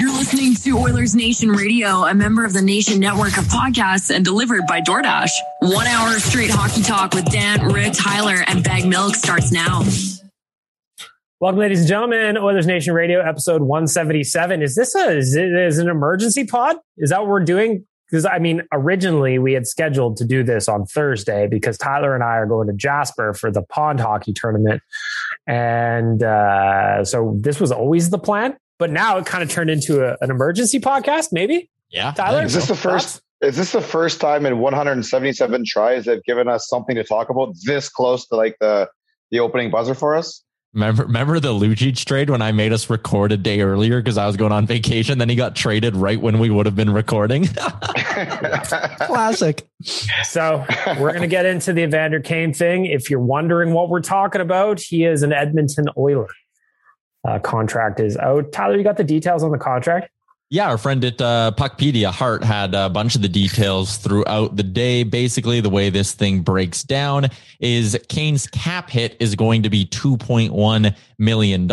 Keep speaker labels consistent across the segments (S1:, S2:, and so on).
S1: You're listening to Oilers Nation Radio, a member of the Nation Network of podcasts and delivered by DoorDash. One hour of straight hockey talk with Dan, Rick, Tyler, and Bag Milk starts now.
S2: Welcome, ladies and gentlemen. Oilers Nation Radio, episode 177. Is this a is it is an emergency pod? Is that what we're doing? Because I mean, originally we had scheduled to do this on Thursday because Tyler and I are going to Jasper for the pond hockey tournament, and uh, so this was always the plan. But now it kind of turned into a, an emergency podcast, maybe.
S3: Yeah,
S2: Tyler,
S4: Is this the first? Is this the first time in 177 tries they've given us something to talk about this close to like the the opening buzzer for us?
S3: Remember, remember the Lucic trade when I made us record a day earlier because I was going on vacation. Then he got traded right when we would have been recording. Classic.
S2: So we're going to get into the Evander Kane thing. If you're wondering what we're talking about, he is an Edmonton Oiler. Uh, contract is out. Tyler, you got the details on the contract?
S3: Yeah, our friend at uh, Puckpedia, Hart, had a bunch of the details throughout the day. Basically, the way this thing breaks down is Kane's cap hit is going to be $2.1 million.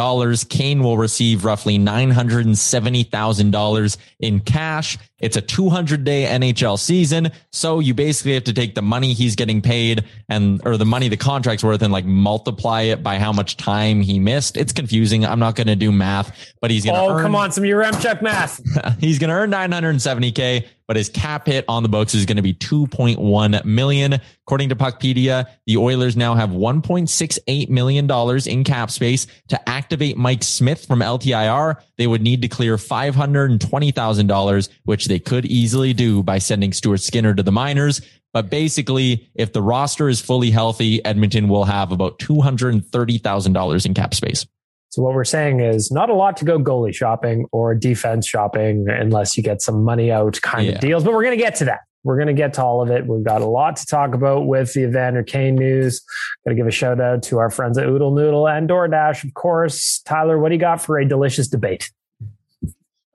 S3: Kane will receive roughly $970,000 in cash. It's a 200 day NHL season. So you basically have to take the money he's getting paid and, or the money the contract's worth and like multiply it by how much time he missed. It's confusing. I'm not going to do math, but he's going to
S2: Oh,
S3: earn,
S2: come on, some URM check math.
S3: he's going to earn 970k, but his cap hit on the books is going to be 2.1 million. According to Puckpedia, the Oilers now have 1.68 million dollars in cap space to activate Mike Smith from LTIR. They would need to clear 520,000 dollars, which they could easily do by sending Stuart Skinner to the minors. But basically, if the roster is fully healthy, Edmonton will have about $230,000 in cap space.
S2: So what we're saying is not a lot to go goalie shopping or defense shopping unless you get some money out kind
S3: Yeah.
S2: of deals. But we're going to get to that. We're going to get to all of it. We've got a lot to talk about with the Evander Kane news. Got to give a shout out to our friends at Oodle Noodle and DoorDash, of course. Tyler, what do you got for a delicious debate?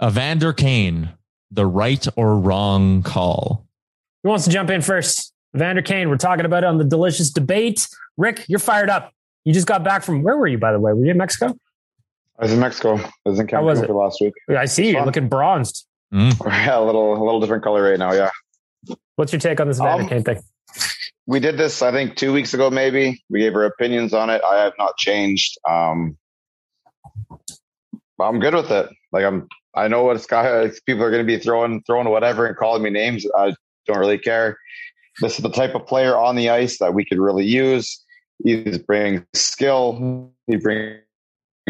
S3: Evander Kane, the right or wrong call?
S2: Who wants to jump in first? Evander Kane, we're talking about it on the delicious debate. Rick, you're fired up. You just got back from where were you, by the way? Were you in Mexico?
S4: I was in Mexico. I was in
S2: How was
S4: Cancun for last week.
S2: I see you. You're looking bronzed.
S4: Yeah, a little a little different color right now. Yeah,
S2: What's your take on this Evander
S4: Um,
S2: thing?
S4: we did this. I think two weeks ago. Maybe we gave our opinions on it. I have not changed. Um, I'm good with it. Like I'm. I know what Sky people are going to be throwing throwing whatever and calling me names. I don't really care. This is the type of player on the ice that we could really use. He's bringing skill. He brings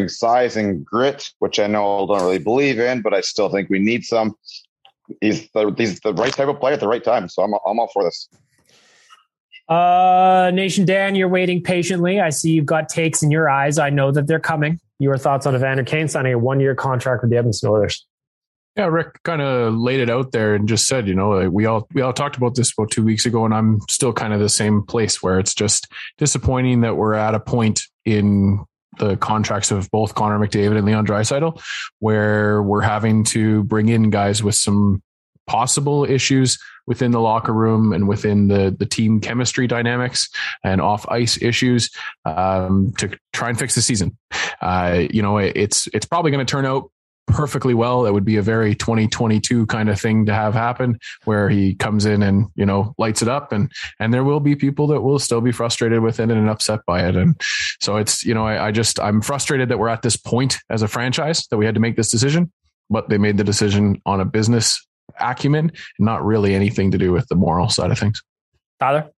S4: size and grit, which I know I don't really believe in, but I still think we need some. He's the he's the right type of player at the right time, so I'm I'm all for this.
S2: Uh, Nation Dan, you're waiting patiently. I see you've got takes in your eyes. I know that they're coming. Your thoughts on Evander Kane signing a one year contract with the Edmonton Oilers?
S5: Yeah, Rick kind of laid it out there and just said, you know, we all we all talked about this about two weeks ago, and I'm still kind of the same place where it's just disappointing that we're at a point in the contracts of both Connor McDavid and Leon Draisaitl, where we're having to bring in guys with some possible issues within the locker room and within the the team chemistry dynamics and off ice issues um, to try and fix the season. Uh, you know, it, it's it's probably going to turn out perfectly well. That would be a very 2022 kind of thing to have happen where he comes in and, you know, lights it up and, and there will be people that will still be frustrated with it and upset by it. And so it's, you know, I, I just, I'm frustrated that we're at this point as a franchise that we had to make this decision, but they made the decision on a business acumen, not really anything to do with the moral side of things.
S2: Tyler?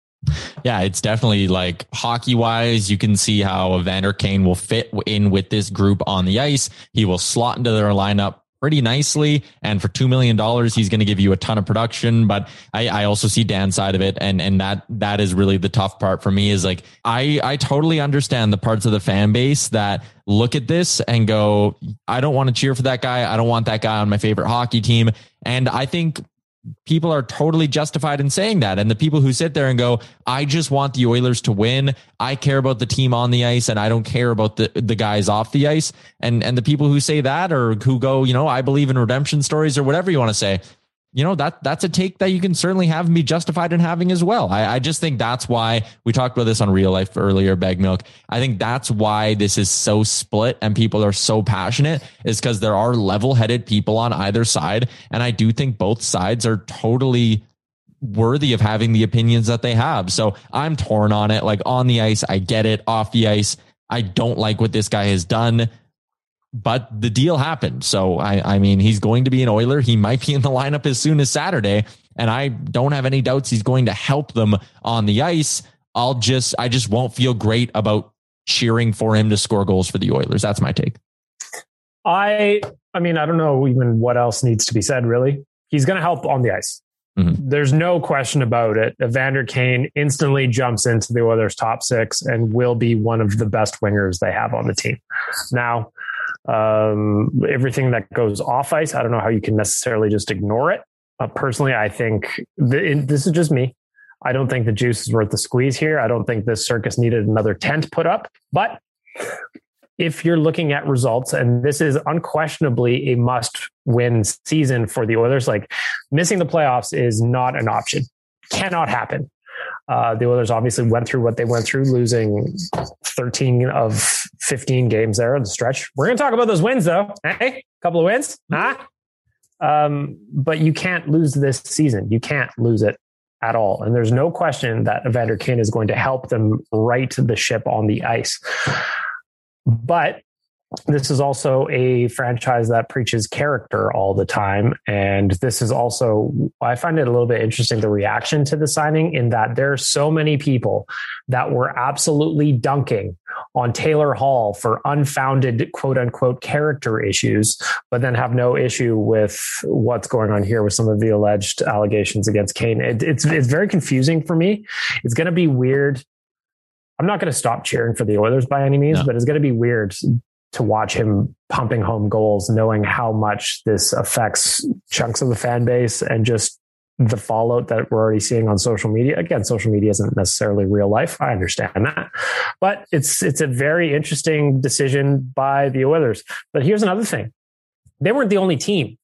S3: Yeah, it's definitely like hockey wise, you can see how Evander Kane will fit in with this group on the ice. He will slot into their lineup pretty nicely. And for $2 million, he's going to give you a ton of production. But I, I also see Dan's side of it. And, and that, that is really the tough part for me is like, I, I totally understand the parts of the fan base that look at this and go, I don't want to cheer for that guy. I don't want that guy on my favorite hockey team. And I think people are totally justified in saying that. And the people who sit there and go, I just want the Oilers to win. I care about the team on the ice and I don't care about the, the guys off the ice. And, and the people who say that or who go, you know, I believe in redemption stories or whatever you want to say, you know that that's a take that you can certainly have and be justified in having as well. I, I, just think that's why we talked about this on real life earlier, bag milk. I think that's why this is so split and people are so passionate is because there are level headed people on either side. And I do think both sides are totally worthy of having the opinions that they have. So I'm torn on it. Like on the ice, I get it. Off the ice, I don't like what this guy has done but the deal happened. So I, I mean, he's going to be an Oiler. He might be in the lineup as soon as Saturday, and I don't have any doubts he's going to help them on the ice. I'll just, I just won't feel great about cheering for him to score goals for the Oilers. That's my take.
S2: I, I mean, I don't know even what else needs to be said. Really, he's going to help on the ice. Mm-hmm. There's no question about it. Evander Kane instantly jumps into the Oilers' top six and will be one of the best wingers they have on the team. Now, um, everything that goes off ice, I don't know how you can necessarily just ignore it. Uh, personally, I think this is just me. I don't think the juice is worth the squeeze here. I don't think this circus needed another tent put up. But if you're looking at results, and this is unquestionably a must win season for the Oilers, like missing the playoffs is not an option, cannot happen. Uh, the Oilers obviously went through what they went through, losing 13 of 15 games there on the stretch. We're going to talk about those wins, though. Hey, a couple of wins, huh? Um, but you can't lose this season. You can't lose it at all. And there's no question that Evander Kane is going to help them right the ship on the ice. But this is also a franchise that preaches character all the time. And this is also, I find it a little bit interesting the reaction to the signing in that there are so many people that were absolutely dunking on Taylor Hall for unfounded quote unquote character issues, but then have no issue with what's going on here with some of the alleged allegations against Kane. It, it's, it's very confusing for me. It's going to be weird I'm not going to stop cheering for the Oilers by any means, no. but it's going to be weird to watch him pumping home goals, knowing how much this affects chunks of the fan base and just the fallout that we're already seeing on social media. Again, social media isn't necessarily real life. I understand that, but it's it's a very interesting decision by the Oilers. But here's another thing: they weren't the only team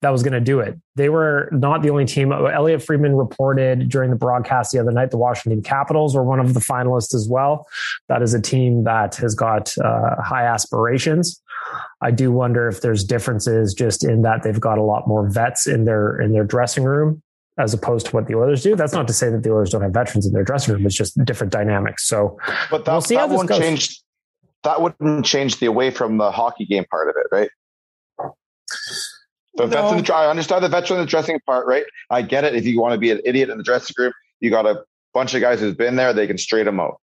S2: that was going to do it. They were not the only team. Elliotte Friedman reported during the broadcast the other night the Washington Capitals were one of the finalists as well. That is a team that has got uh, high aspirations. I do wonder if there's differences just in that they've got a lot more vets in their in their dressing room as opposed to what the Oilers do. That's not to say that the Oilers don't have veterans in their dressing room. It's just different dynamics. So,
S4: but that, we'll see that won't goes. change. That wouldn't change the away from the hockey game part of it, right? The no. vets in the, I understand the veteran in the dressing part, right? I get it. If you want to be an idiot in the dressing room, you got a bunch of guys who's been there. They can straight them out.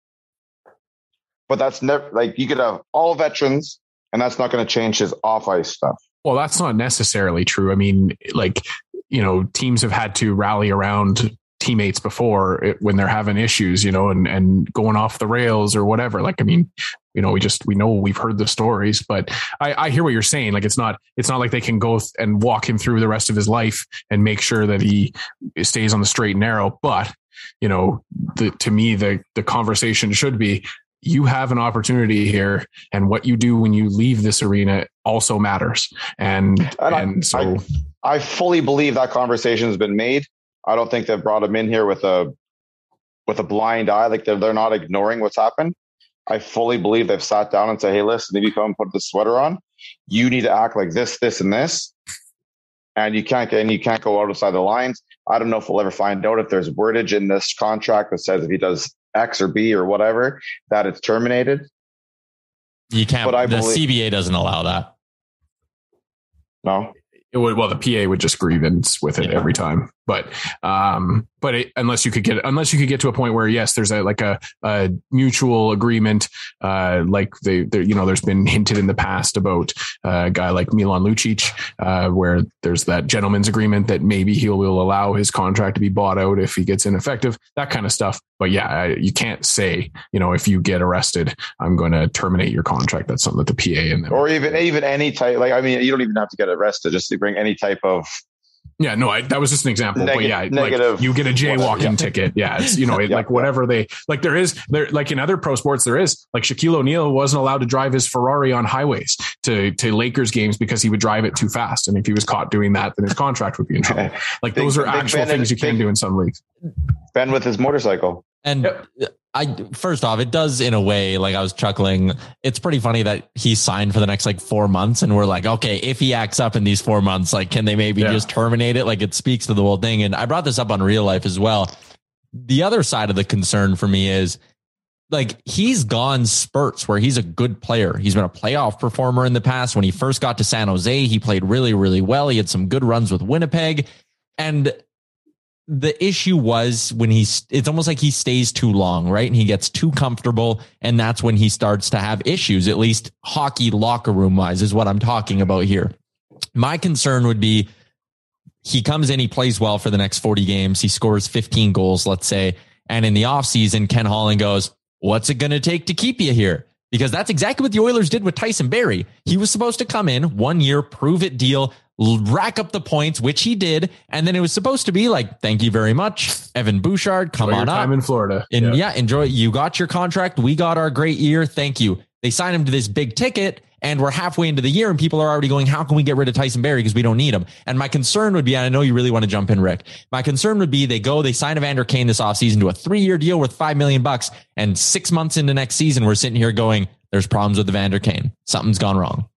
S4: but that's never like you could have all veterans, and that's not going to change his off ice stuff.
S5: Well, that's not necessarily true. I mean, like you know, teams have had to rally around teammates before eh, when they're having issues, you know, and and going off the rails or whatever. Like, I mean, you know, we just we know we've heard the stories, but I, I hear what you're saying. Like, it's not it's not like they can go and walk him through the rest of his life and make sure that he stays on the straight and narrow. But you know, the, to me, the the conversation should be you have an opportunity here and what you do when you leave this arena also matters and and, and so
S4: I, I, fully believe that conversation has been made i don't think they've brought him in here with a with a blind eye like they're, they're not ignoring what's happened i fully believe they've sat down and said hey listen if you come and put the sweater on you need to act like this this and this and you can't get and you can't go outside the lines i don't know if we'll ever find out if there's wordage in this contract that says if he does X or B or whatever, that it's terminated.
S3: You can't. But I the believe, CBA doesn't allow that.
S4: No.
S5: It would, well, the PA would just grievance with it yeah. every time. But um, but it, unless you could get unless you could get to a point where yes, there's a like a, a mutual agreement, uh, like they, you know, there's been hinted in the past about a guy like Milan Lucic, uh, where there's that gentleman's agreement that maybe he will allow his contract to be bought out if he gets ineffective, that kind of stuff. But yeah, you can't say, you know, if you get arrested, I'm going to terminate your contract. That's something that the PA and
S4: or even even any type like I mean, you don't even have to get arrested just to bring any type of
S5: yeah, no, I, that was just an example. Neg- but yeah, negative, like you get a jaywalking yeah. ticket. Yeah, it's you know, it, yeah, like whatever they like. There is there like in other pro sports, there is like Shaquille O'Neal wasn't allowed to drive his Ferrari on highways to to Lakers games because he would drive it too fast, and if he was caught doing that, then his contract would be in trouble. Like big, those are actual ben things you can big, do in some leagues.
S4: Ben with his motorcycle.
S3: And yep. I first off, it does in a way, like I was chuckling. It's pretty funny that he signed for the next like four months, and we're like, okay, if he acts up in these four months, like, can they maybe yeah. just terminate it? Like, it speaks to the whole thing. And I brought this up on real life as well. The other side of the concern for me is like he's gone spurts where he's a good player. He's been a playoff performer in the past. When he first got to San Jose, he played really, really well. He had some good runs with Winnipeg. And the issue was when he's it's almost like he stays too long, right? And he gets too comfortable. And that's when he starts to have issues, at least hockey locker room wise, is what I'm talking about here. My concern would be he comes in, he plays well for the next 40 games, he scores 15 goals, let's say. And in the offseason, Ken Holland goes, What's it going to take to keep you here? Because that's exactly what the Oilers did with Tyson Barrie. He was supposed to come in one year, prove it deal, rack up the points, which he did. And then it was supposed to be like, thank you very much, Evan Bouchard. Come enjoy on up.
S5: Time in Florida.
S3: And yeah. yeah, enjoy. You got your contract. We got our great year. Thank you. They signed him to this big ticket and we're halfway into the year and people are already going, how can we get rid of Tyson Barrie? Because we don't need him. And my concern would be, and I know you really want to jump in, Rick. My concern would be they go, they sign Evander Kane this offseason to a three year deal worth five million bucks. And six months into next season, we're sitting here going, there's problems with Evander Kane. Something's gone wrong.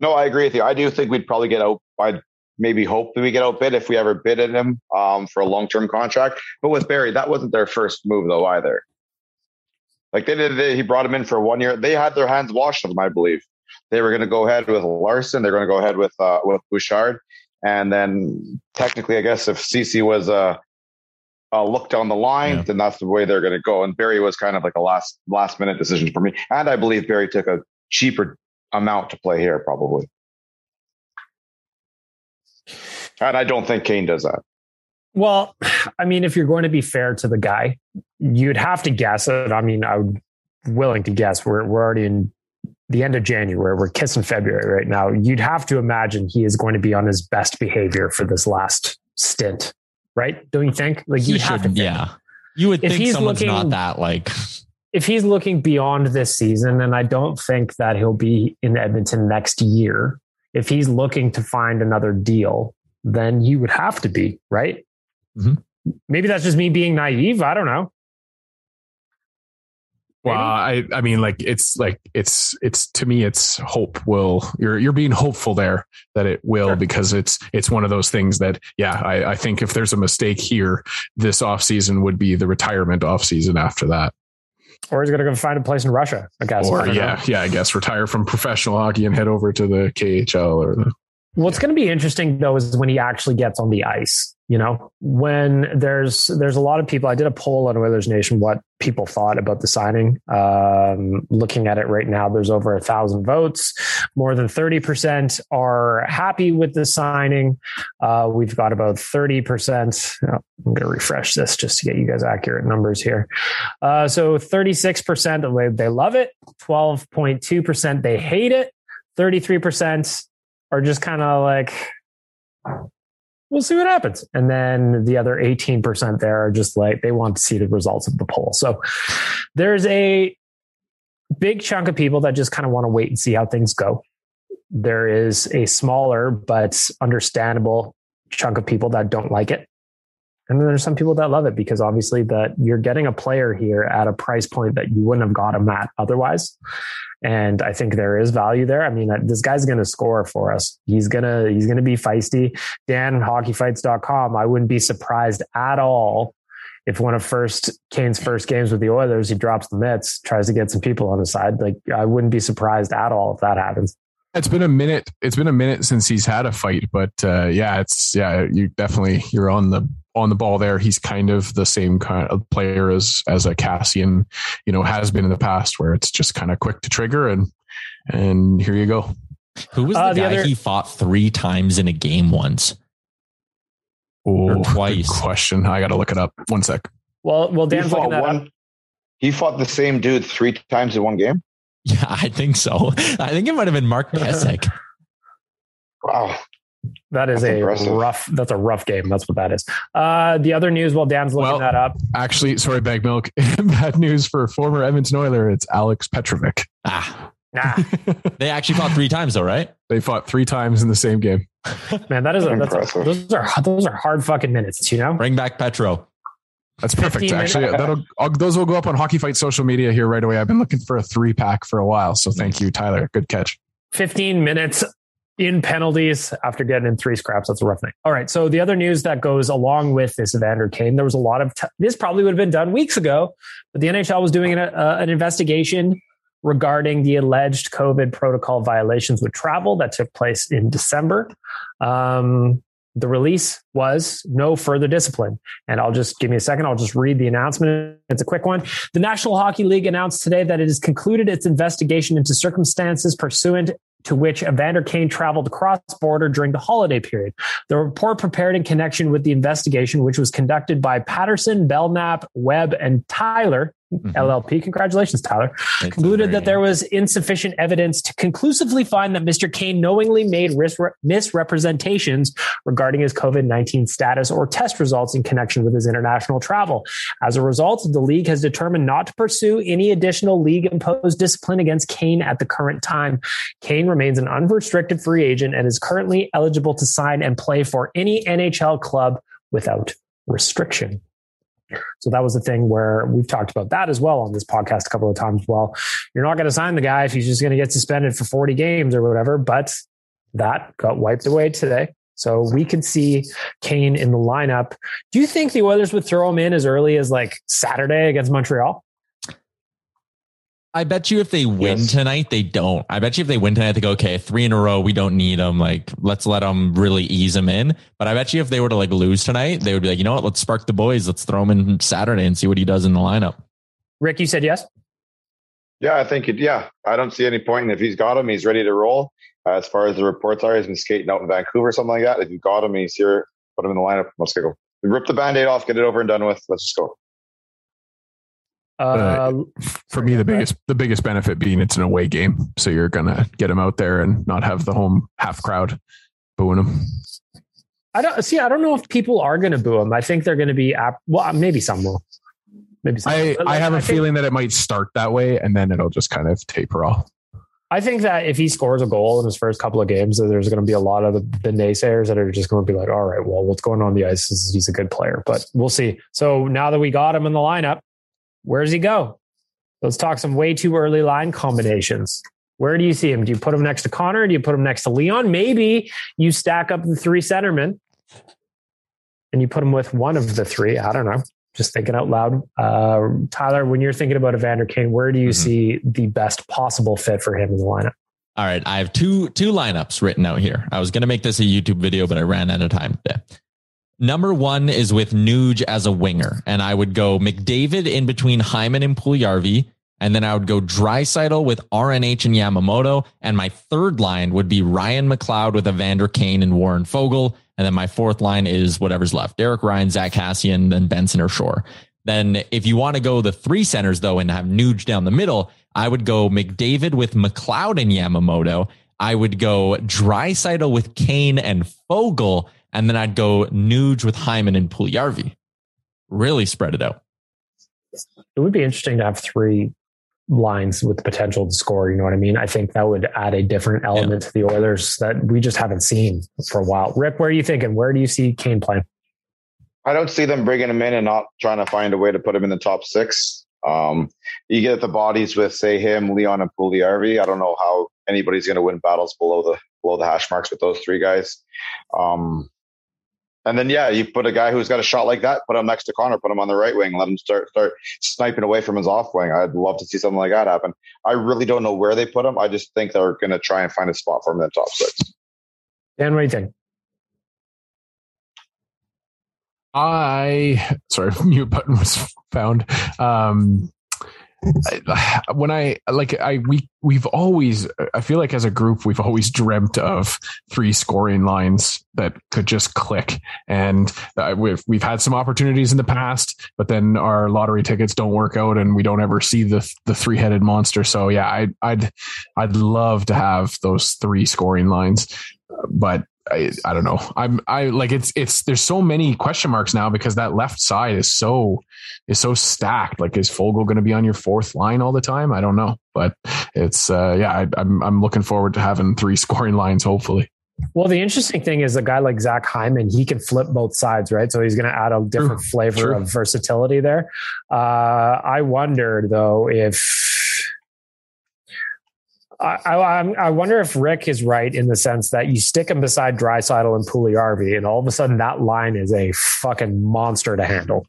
S4: No, I agree with you. I do think we'd probably get out. I'd maybe hope that we get outbid if we ever bid at him um, for a long term contract. But with Barrie, that wasn't their first move though either. Like they did, they, he brought him in for one year. They had their hands washed of him, I believe. They were going to go ahead with Larsson. They're going to go ahead with uh, with Bouchard, and then technically, I guess if CC was a, a look down the line, yeah. then that's the way they're going to go. And Barrie was kind of like a last last minute decision for me. And I believe Barrie took a cheaper amount to play here, probably. And I don't think Kane does that.
S2: Well, I mean, if you're going to be fair to the guy, you'd have to guess it. I mean, I'm willing to guess. We're we're already in the end of January. We're kissing February right now. You'd have to imagine he is going to be on his best behavior for this last stint, right? Don't you think? Like you have to. Think.
S3: Yeah, you would if think he's someone's looking, not that like.
S2: If he's looking beyond this season, and I don't think that he'll be in Edmonton next year. If he's looking to find another deal, then you would have to be, right? Mm-hmm. Maybe that's just me being naive. I don't know.
S5: Well, I, I mean, like it's like it's it's to me, it's hope will you're you're being hopeful there that it will sure. because it's it's one of those things that yeah, I, I think if there's a mistake here, this off season would be the retirement off season after that.
S2: Or he's going to go find a place in Russia, I guess.
S5: Or yeah, know. yeah, I guess retire from professional hockey and head over to the KHL or the
S2: What's going to be interesting though is when he actually gets on the ice. You know, when there's there's a lot of people. I did a poll on Oilers Nation what people thought about the signing. Um, looking at it right now, there's over a thousand votes. More than thirty percent are happy with the signing. Uh, we've got about thirty percent. Oh, I'm going to refresh this just to get you guys accurate numbers here. Uh, so thirty six percent they love it. Twelve point two percent they hate it. Thirty three percent are just kind of like we'll see what happens. And then the other 18% there are just like they want to see the results of the poll. So there's a big chunk of people that just kind of want to wait and see how things go. There is a smaller but understandable chunk of people that don't like it. And then there's some people that love it because obviously that you're getting a player here at a price point that you wouldn't have got him at otherwise. And I think there is value there. I mean, this guy's going to score for us. He's to, he's to be feisty. Dan hockeyfights.com. I wouldn't be surprised at all if one of first Kane's first games with the Oilers, he drops the mitts, tries to get some people on his side. Like I wouldn't be surprised at all if that happens.
S5: It's been a minute. It's been a minute since he's had a fight, but uh, yeah, it's yeah. You definitely you're on the on the ball there. He's kind of the same kind of player as as a Kassian, you know, has been in the past, where it's just kind of quick to trigger and and here you go.
S3: Who was the, uh, the guy other... he fought three times in a game once?
S5: Oh, or twice. question. I got to look it up. One sec.
S2: Well, well, Dan's looking that one, up.
S4: He fought the same dude three times in one game.
S3: Yeah, I think so. I think it might have been Mark Pysyk.
S4: wow.
S2: That is that's a impressive. rough. That's a rough game. That's what that is. Uh, the other news while Dan's looking well, that up.
S5: Actually, sorry, bag milk. Bad news for former Edmonton Oiler. It's Alex Petrovic.
S3: Ah, nah. they actually fought three times, though, right?
S5: They fought three times in the same game.
S2: Man, that is a, that's a, those are those are hard fucking minutes. You know,
S3: bring back Petro.
S5: That's perfect. Actually, that'll I'll, those will go up on Hockey Fight social media here right away. I've been looking for a three pack for a while, so thank you, Tyler. Good catch.
S2: 15 minutes in penalties after getting in three scraps. That's a rough thing. All right. So the other news that goes along with this Evander Kane, there was a lot of t- this probably would have been done weeks ago, but the NHL was doing an, uh, an investigation regarding the alleged COVID protocol violations with travel that took place in December. Um, the release was no further discipline. And I'll just give me a second. I'll just read the announcement. It's a quick one. The National Hockey League announced today that it has concluded its investigation into circumstances pursuant to which Evander Kane traveled cross border during the holiday period. The report prepared in connection with the investigation, which was conducted by Patterson, Belknap, Webb, and Tyler. LLP. Congratulations, Tyler. Concluded that there was insufficient evidence to conclusively find that Mr. Kane knowingly made misrepresentations regarding his COVID 19 status or test results in connection with his international travel. As a result, the league has determined not to pursue any additional league imposed discipline against Kane at the current time. Kane remains an unrestricted free agent and is currently eligible to sign and play for any NHL club without restriction. So that was the thing where we've talked about that as well on this podcast a couple of times. Well, you're not going to sign the guy if he's just going to get suspended for 40 games or whatever, but that got wiped away today. So we could see Kane in the lineup. Do you think the Oilers would throw him in as early as like Saturday against Montreal?
S3: I bet you if they win yes. tonight, they don't. I bet you if they win tonight, they go, okay, three in a row, we don't need them. Like, let's let them really ease them in. But I bet you if they were to like lose tonight, they would be like, you know what? Let's spark the boys. Let's throw him in Saturday and see what he does in the lineup.
S2: Rick, you said yes.
S4: Yeah, I think it. Yeah, I don't see any point. If he's got him, he's ready to roll. Uh, as far as the reports are, he's been skating out in Vancouver, or something like that. If you got him, he's here. Put him in the lineup. Let's go. Rip the band-aid off, get it over and done with. Let's just go.
S5: Uh, for me, the biggest the biggest benefit being it's an away game, so you're gonna get him out there and not have the home half crowd booing him.
S2: I don't see. I don't know if people are going to boo him. I think they're going to be. Well, maybe some will.
S5: Maybe some I, I have I a think, feeling that it might start that way, and then it'll just kind of taper off.
S2: I think that if he scores a goal in his first couple of games, there's going to be a lot of the, the naysayers that are just going to be like, "All right, well, what's going on the ice? He's a good player," but we'll see. So now that we got him in the lineup, where does he go? Let's talk some way too early line combinations. Where do you see him? Do you put him next to Connor? Do you put him next to Leon? Maybe you stack up the three centermen and you put him with one of the three. I don't know. Just thinking out loud. Uh, Tyler, when you're thinking about Evander Kane, where do you mm-hmm. see the best possible fit for him in the lineup?
S3: All right, I have two two lineups written out here. I was going to make this a YouTube video, but I ran out of time today. Number one is with Nuge as a winger, and I would go McDavid in between Hyman and Puljujarvi, and then I would go Draisaitl with RNH and Yamamoto, and my third line would be Ryan McLeod with Evander Kane and Warren Foegele, and then my fourth line is whatever's left: Derek Ryan, Zack Kassian, then Benson or Shore. Then if you want to go the three centers though and have Nuge down the middle, I would go McDavid with McLeod and Yamamoto. I would go Draisaitl with Kane and Foegele, and then I'd go Nuge with Hyman and Puljujarvi. Really spread it out.
S2: It would be interesting to have three lines with the potential to score. You know what I mean? I think that would add a different element yeah. to the Oilers that we just haven't seen for a while. Rick, where are you thinking? Where do you see Kane playing?
S4: I don't see them bringing him in and not trying to find a way to put him in the top six. Um, you get the bodies with say him, Leon, and Puljujarvi. I don't know how anybody's going to win battles below the below the hash marks with those three guys. Um, and then yeah, you put a guy who's got a shot like that, put him next to Connor, put him on the right wing, let him start start sniping away from his off wing. I'd love to see something like that happen. I really don't know where they put him. I just think they're going to try and find a spot for him in the top six.
S2: Dan, what do you think?
S5: I sorry, mute button was found. Um, when I like I we we've always I feel like as a group we've always dreamt of three scoring lines that could just click. And uh, we've we've had some opportunities in the past but then our lottery tickets don't work out and we don't ever see the the three-headed monster. So yeah I I'd I'd love to have those three scoring lines. But I, I don't know. I'm I like it's it's there's so many question marks now because that left side is so is so stacked. Like is Foegele going to be on your fourth line all the time? I don't know, but it's uh yeah I, I'm I'm looking forward to having three scoring lines hopefully.
S2: Well, the interesting thing is a guy like Zach Hyman, he can flip both sides, right? So he's going to add a different True. flavor True. of versatility there. Uh, I wondered though if I, I, I, wonder if Rick is right in the sense that you stick him beside Draisaitl and Puljujarvi, and all of a sudden that line is a fucking monster to handle.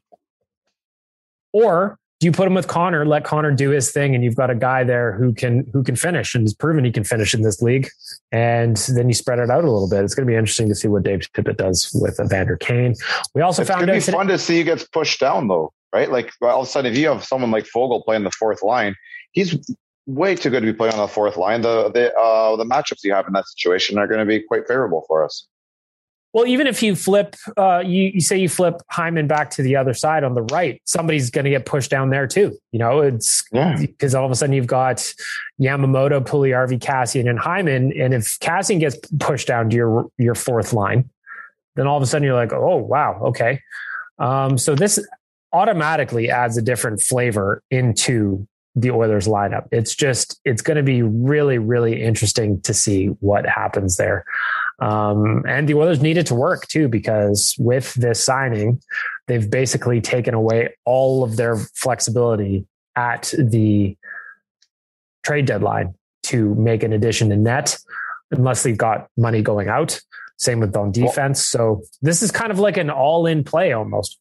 S2: Or do you put him with Connor, let Connor do his thing, and you've got a guy there who can who can finish and has proven he can finish in this league, and then you spread it out a little bit. It's going to be interesting to see what Dave Tippett does with Evander Kane. We also
S4: it's
S2: found
S4: going
S2: to
S4: be today- fun to see who gets pushed down though, right? Like all of a sudden, if you have someone like Foegele playing the fourth line, he's way too good to be playing on the fourth line. The the uh, the matchups you have in that situation are going to be quite favorable for us.
S2: Well, even if you flip, uh, you, you say you flip Hyman back to the other side on the right, somebody's going to get pushed down there too. You know, it's because yeah. all of a sudden you've got Yamamoto, Puljujarvi, Kassian, and Hyman, and if Kassian gets pushed down to your your fourth line, then all of a sudden you're like, oh wow, okay. Um, so this automatically adds a different flavor into the Oilers lineup. It's just it's going to be really really interesting to see what happens there. Um, and the Oilers needed to work too because with this signing, they've basically taken away all of their flexibility at the trade deadline to make an addition to net unless they've got money going out. Same with on defense. Well, so this is kind of like an all in play almost.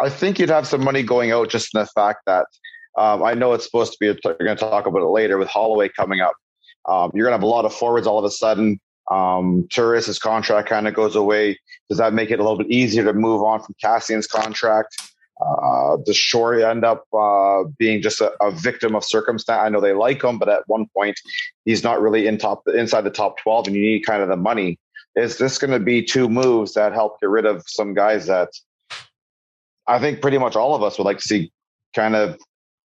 S4: I think you'd have some money going out just in the fact that um, I know it's supposed to be, you're going to talk about it later with Holloway coming up. Um, you're going to have a lot of forwards all of a sudden. Um, contract kind of goes away. Does that make it a little bit easier to move on from Kassian's contract? Uh, does Shore end up uh, being just a, a, victim of circumstance? I know they like him, but at one point he's not really in top inside the top twelve, and you need kind of the money. Is this going to be two moves that help get rid of some guys that I think pretty much all of us would like to see kind of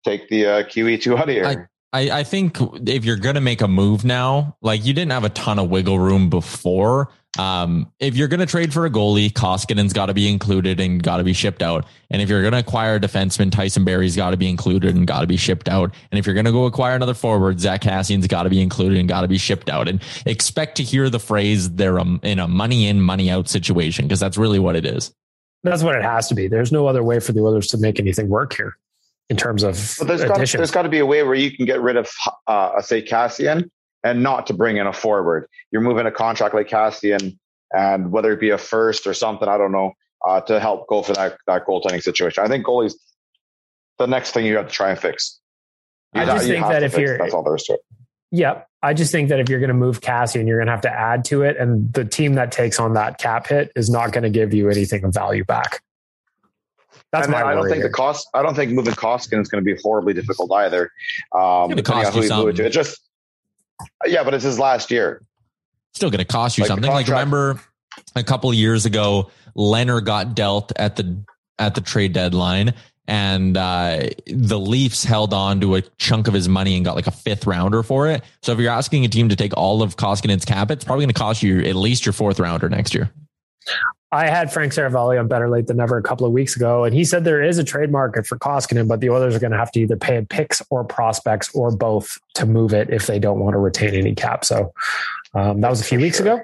S4: take the uh, QE2 out of here.
S3: I, I think if you're going to make a move now, like you didn't have a ton of wiggle room before. Um, if you're going to trade for a goalie, Koskinen's got to be included and got to be shipped out. And if you're going to acquire a defenseman, Tyson Barrie's got to be included and got to be shipped out. And if you're going to go acquire another forward, Zack Kassian's got to be included and got to be shipped out. And expect to hear the phrase they're in a money in, money out situation because that's really what it is.
S2: That's what it has to be. There's no other way for the Oilers to make anything work here in terms of
S4: but there's got, there's got to be a way where you can get rid of uh, say Kassian and not to bring in a forward. You're moving a contract like Kassian and whether it be a first or something, I don't know, uh, to help go for that that goaltending situation. I think goalies the next thing you have to try and fix.
S2: You I just think that if you're
S4: that's all there is to it.
S2: Yeah, I just think that if you're going to move Kassian, you're going to have to add to it, and the team that takes on that cap hit is not going to give you anything of value back.
S4: That's my I don't think here. the cost. I don't think moving Koskinen is going to be horribly difficult either. Um, depending on who you move it it just yeah, but it's his last year.
S3: Still going to cost you like something. Like remember a couple years ago, Leonard got dealt at the at the trade deadline, and uh, the Leafs held on to a chunk of his money and got like a fifth rounder for it. So if you're asking a team to take all of Koskinen's cap, it's probably going to cost you at least your fourth rounder next year.
S2: I had Frank Seravalli on Better Late Than Never a couple of weeks ago, and he said there is a trade market for Koskinen, but the Oilers are going to have to either pay picks or prospects or both to move it if they don't want to retain any cap. So um, that was a few weeks ago.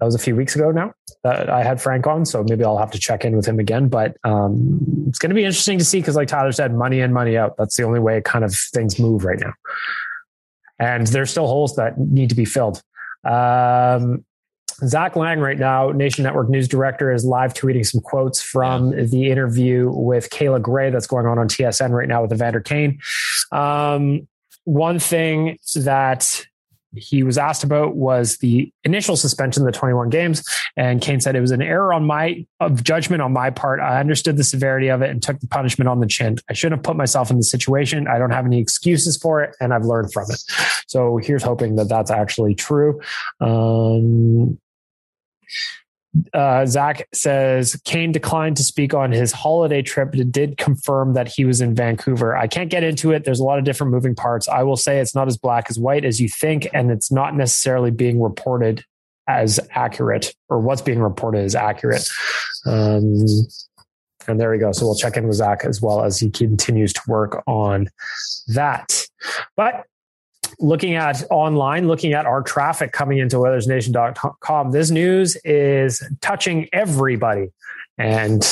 S2: That was a few weeks ago now that I had Frank on, so maybe I'll have to check in with him again. But um, it's going to be interesting to see because, like Tyler said, money in, money out. That's the only way kind of things move right now, and there's still holes that need to be filled. Um, Zach Laing, right now, Nation Network news director, is live tweeting some quotes from yeah. the interview with Kayla Grey that's going on on TSN right now with Evander Kane. Um, one thing that he was asked about was the initial suspension of the 21 games. And Kane said it was an error on my of judgment on my part. I understood the severity of it and took the punishment on the chin. I shouldn't have put myself in the situation. I don't have any excuses for it, and I've learned from it. So here's hoping that that's actually true. Um, uh, Zach says Kane declined to speak on his holiday trip, but did confirm that he was in Vancouver. I can't get into it. There's a lot of different moving parts. I will say it's not as black as white as you think, and it's not necessarily being reported as accurate, or what's being reported is accurate. Um, and there we go. So we'll check in with Zach as well as he continues to work on that. But looking at online, looking at our traffic coming into oilersnation.com, this news is touching everybody. And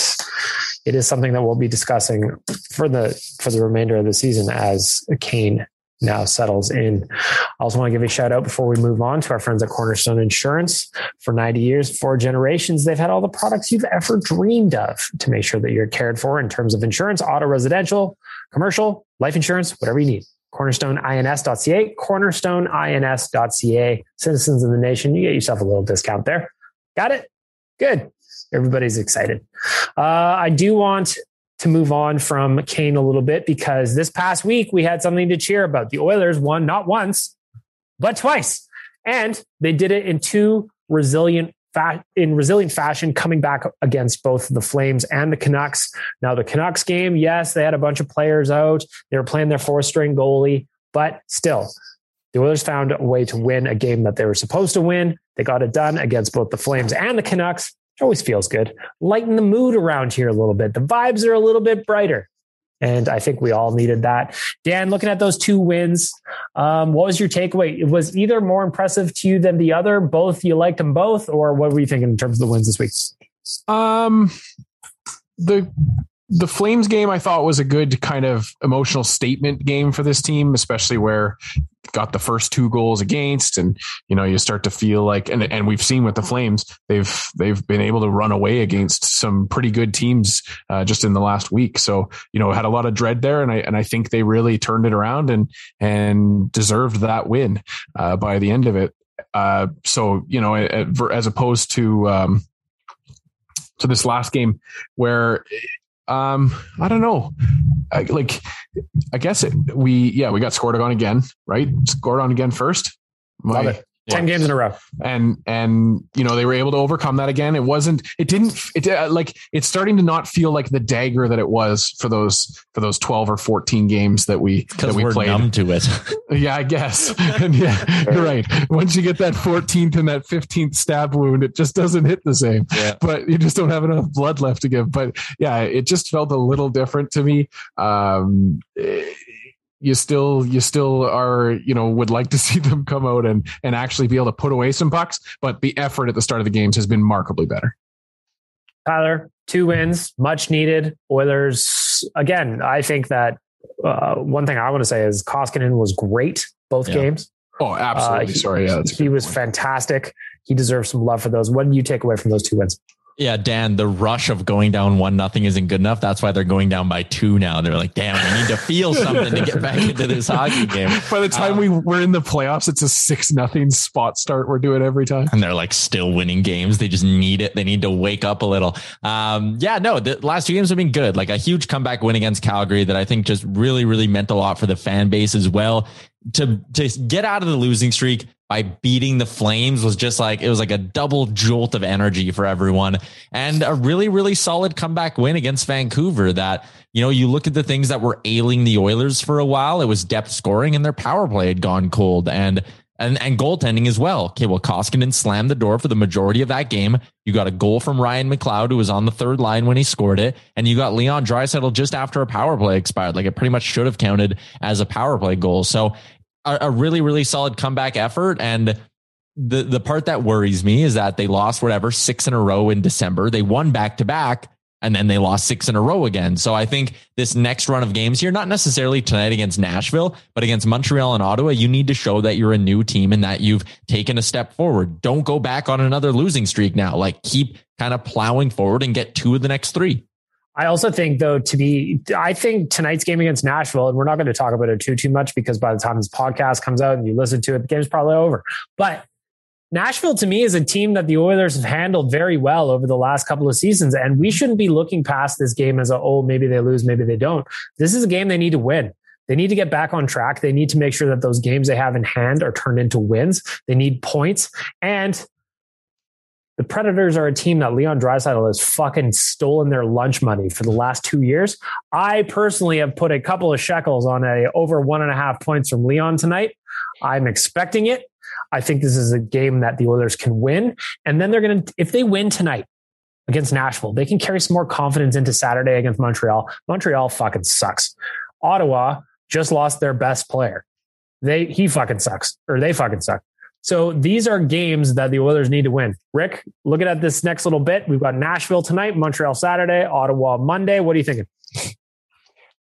S2: it is something that we'll be discussing for the for the remainder of the season as Kane now settles in. I also want to give a shout out before we move on to our friends at Cornerstone Insurance. For 90 years, four generations, they've had all the products you've ever dreamed of to make sure that you're cared for in terms of insurance, auto, residential, commercial, life insurance, whatever you need cornerstoneins.ca, cornerstoneins.ca. Citizens of the nation, you get yourself a little discount there. Got it? Good. Everybody's excited. Uh, I do want to move on from Kane a little bit because this past week we had something to cheer about. The Oilers won not once, but twice. And they did it in two resilient in resilient fashion coming back against both the Flames and the Canucks. Now, the Canucks game, yes, they had a bunch of players out. They were playing their four string goalie, but still, the Oilers found a way to win a game that they were supposed to win. They got it done against both the Flames and the Canucks. It always feels good. Lighten the mood around here a little bit. The vibes are a little bit brighter. And I think we all needed that. Dan, looking at those two wins, um, what was your takeaway? It Was either more impressive to you than the other? Both you liked them both, or what were you thinking in terms of the wins this week?
S5: Um, the the Flames game I thought was a good kind of emotional statement game for this team, especially where got the first two goals against and you know you start to feel like and and we've seen with the flames they've they've been able to run away against some pretty good teams uh, just in the last week. So you know had a lot of dread there and i and i think they really turned it around and and deserved that win uh, by the end of it. Uh, so you know as opposed to um to this last game where um, I don't know. I, like, I guess it, we, yeah, we got scored on again, right? Scored on again first.
S2: My, Love 10 games in a row.
S5: And, and, you know, they were able to overcome that again. It wasn't, it didn't, it uh, like, it's starting to not feel like the dagger that it was for those, for those 12 or 14 games that we, that we
S3: we're
S5: played.
S3: numb to it.
S5: yeah, I guess. and yeah, you're right. Once you get that 14th and that 15th stab wound, it just doesn't hit the same, yeah. but you just don't have enough blood left to give. But yeah, it just felt a little different to me. Um, it, you still you still are you know would like to see them come out and and actually be able to put away some pucks but the effort at the start of the games has been markedly better.
S2: Tyler two wins much needed. Oilers again i think that uh, one thing i want to say is koskinen was great both yeah. games.
S5: Oh absolutely. Uh, he, sorry. Yeah,
S2: he was point. fantastic. He deserves some love for those. What do you take away from those two wins
S3: Yeah, Dan, the rush of going down one nothing isn't good enough. That's why they're going down by two now. They're like, damn, we need to feel something to get back into this hockey game.
S5: By the time um, we were in the playoffs, it's a six nothing spot start. We're doing every time.
S3: And they're like still winning games. They just need it. They need to wake up a little. Um, yeah, no, the last two games have been good. Like a huge comeback win against Calgary that I think just really, really meant a lot for the fan base as well. To to get out of the losing streak, by beating the Flames was just like, it was like a double jolt of energy for everyone and a really, really solid comeback win against Vancouver that, you know, you look at the things that were ailing the Oilers for a while. It was depth scoring and their power play had gone cold and, and, and goaltending as well. Okay. Well, Koskinen slammed the door for the majority of that game. You got a goal from Ryan McLeod, who was on the third line when he scored it. And you got Leon Draisaitl just after a power play expired. Like it pretty much should have counted as a power play goal. So a, a really, really solid comeback effort. And the, the part that worries me is that they lost whatever six in a row in December. They won back to back and then they lost six in a row again. So I think this next run of games here, not necessarily tonight against Nashville, but against Montreal and Ottawa, you need to show that you're a new team and that you've taken a step forward. Don't go back on another losing streak now. Like keep kind of plowing forward and get two of the next three.
S2: I also think, though, to be, I think tonight's game against Nashville, and we're not going to talk about it too too much because by the time this podcast comes out and you listen to it, the game's probably over. But Nashville, to me, is a team that the Oilers have handled very well over the last couple of seasons, and we shouldn't be looking past this game as a oh maybe they lose, maybe they don't. This is a game they need to win. They need to get back on track. They need to make sure that those games they have in hand are turned into wins. They need points, and the Predators are a team that Leon Draisaitl has fucking stolen their lunch money for the last two years. I personally have put a couple of shekels on a over one and a half points from Leon tonight. I'm expecting it. I think this is a game that the Oilers can win. And then they're going to, if they win tonight against Nashville, they can carry some more confidence into Saturday against Montreal. Montreal fucking sucks. Ottawa just lost their best player. They, he fucking sucks or they fucking suck. So these are games that the Oilers need to win. Rick, looking at this next little bit, we've got Nashville tonight, Montreal Saturday, Ottawa Monday. What are you thinking?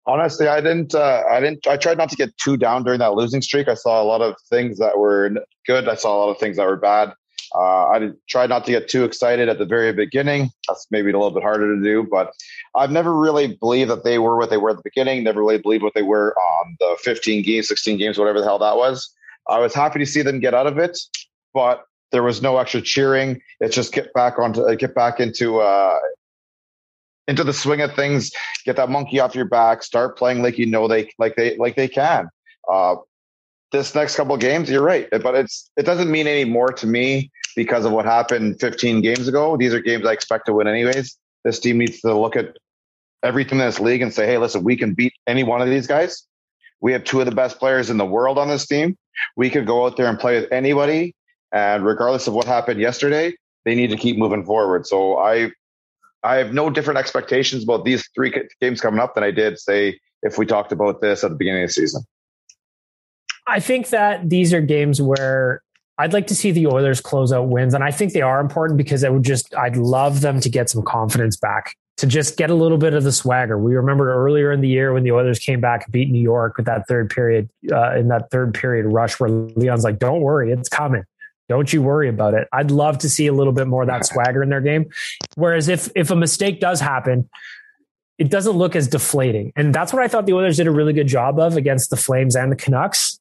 S4: Honestly, I didn't. Uh, I didn't. I tried not to get too down during that losing streak. I saw a lot of things that were good. I saw a lot of things that were bad. Uh, I tried not to get too excited at the very beginning. That's maybe a little bit harder to do, but I've never really believed that they were what they were at the beginning. Never really believed what they were on the 15 games, 16 games, whatever the hell that was. I was happy to see them get out of it, but there was no extra cheering. It's just get back onto uh, get back into uh, into the swing of things. Get that monkey off your back. Start playing like you know they like they like they can. Uh, this next couple games, you're right, but it's it doesn't mean any more to me because of what happened 15 games ago. These are games I expect to win anyways. This team needs to look at everything in this league and say, hey, listen, we can beat any one of these guys. We have two of the best players in the world on this team. We could go out there and play with anybody. And regardless of what happened yesterday, they need to keep moving forward. So I, I have no different expectations about these three games coming up than I did say if we talked about this at the beginning of the season.
S2: I think that these are games where I'd like to see the Oilers close out wins, and I think they are important because I would just I'd love them to get some confidence back to just get a little bit of the swagger. We remember earlier in the year when the Oilers came back and beat New York with that third period, uh, in that third period rush where Leon's like, don't worry, it's coming. Don't you worry about it. I'd love to see a little bit more of that swagger in their game. Whereas if, if a mistake does happen, it doesn't look as deflating. And that's what I thought the Oilers did a really good job of against the Flames and the Canucks.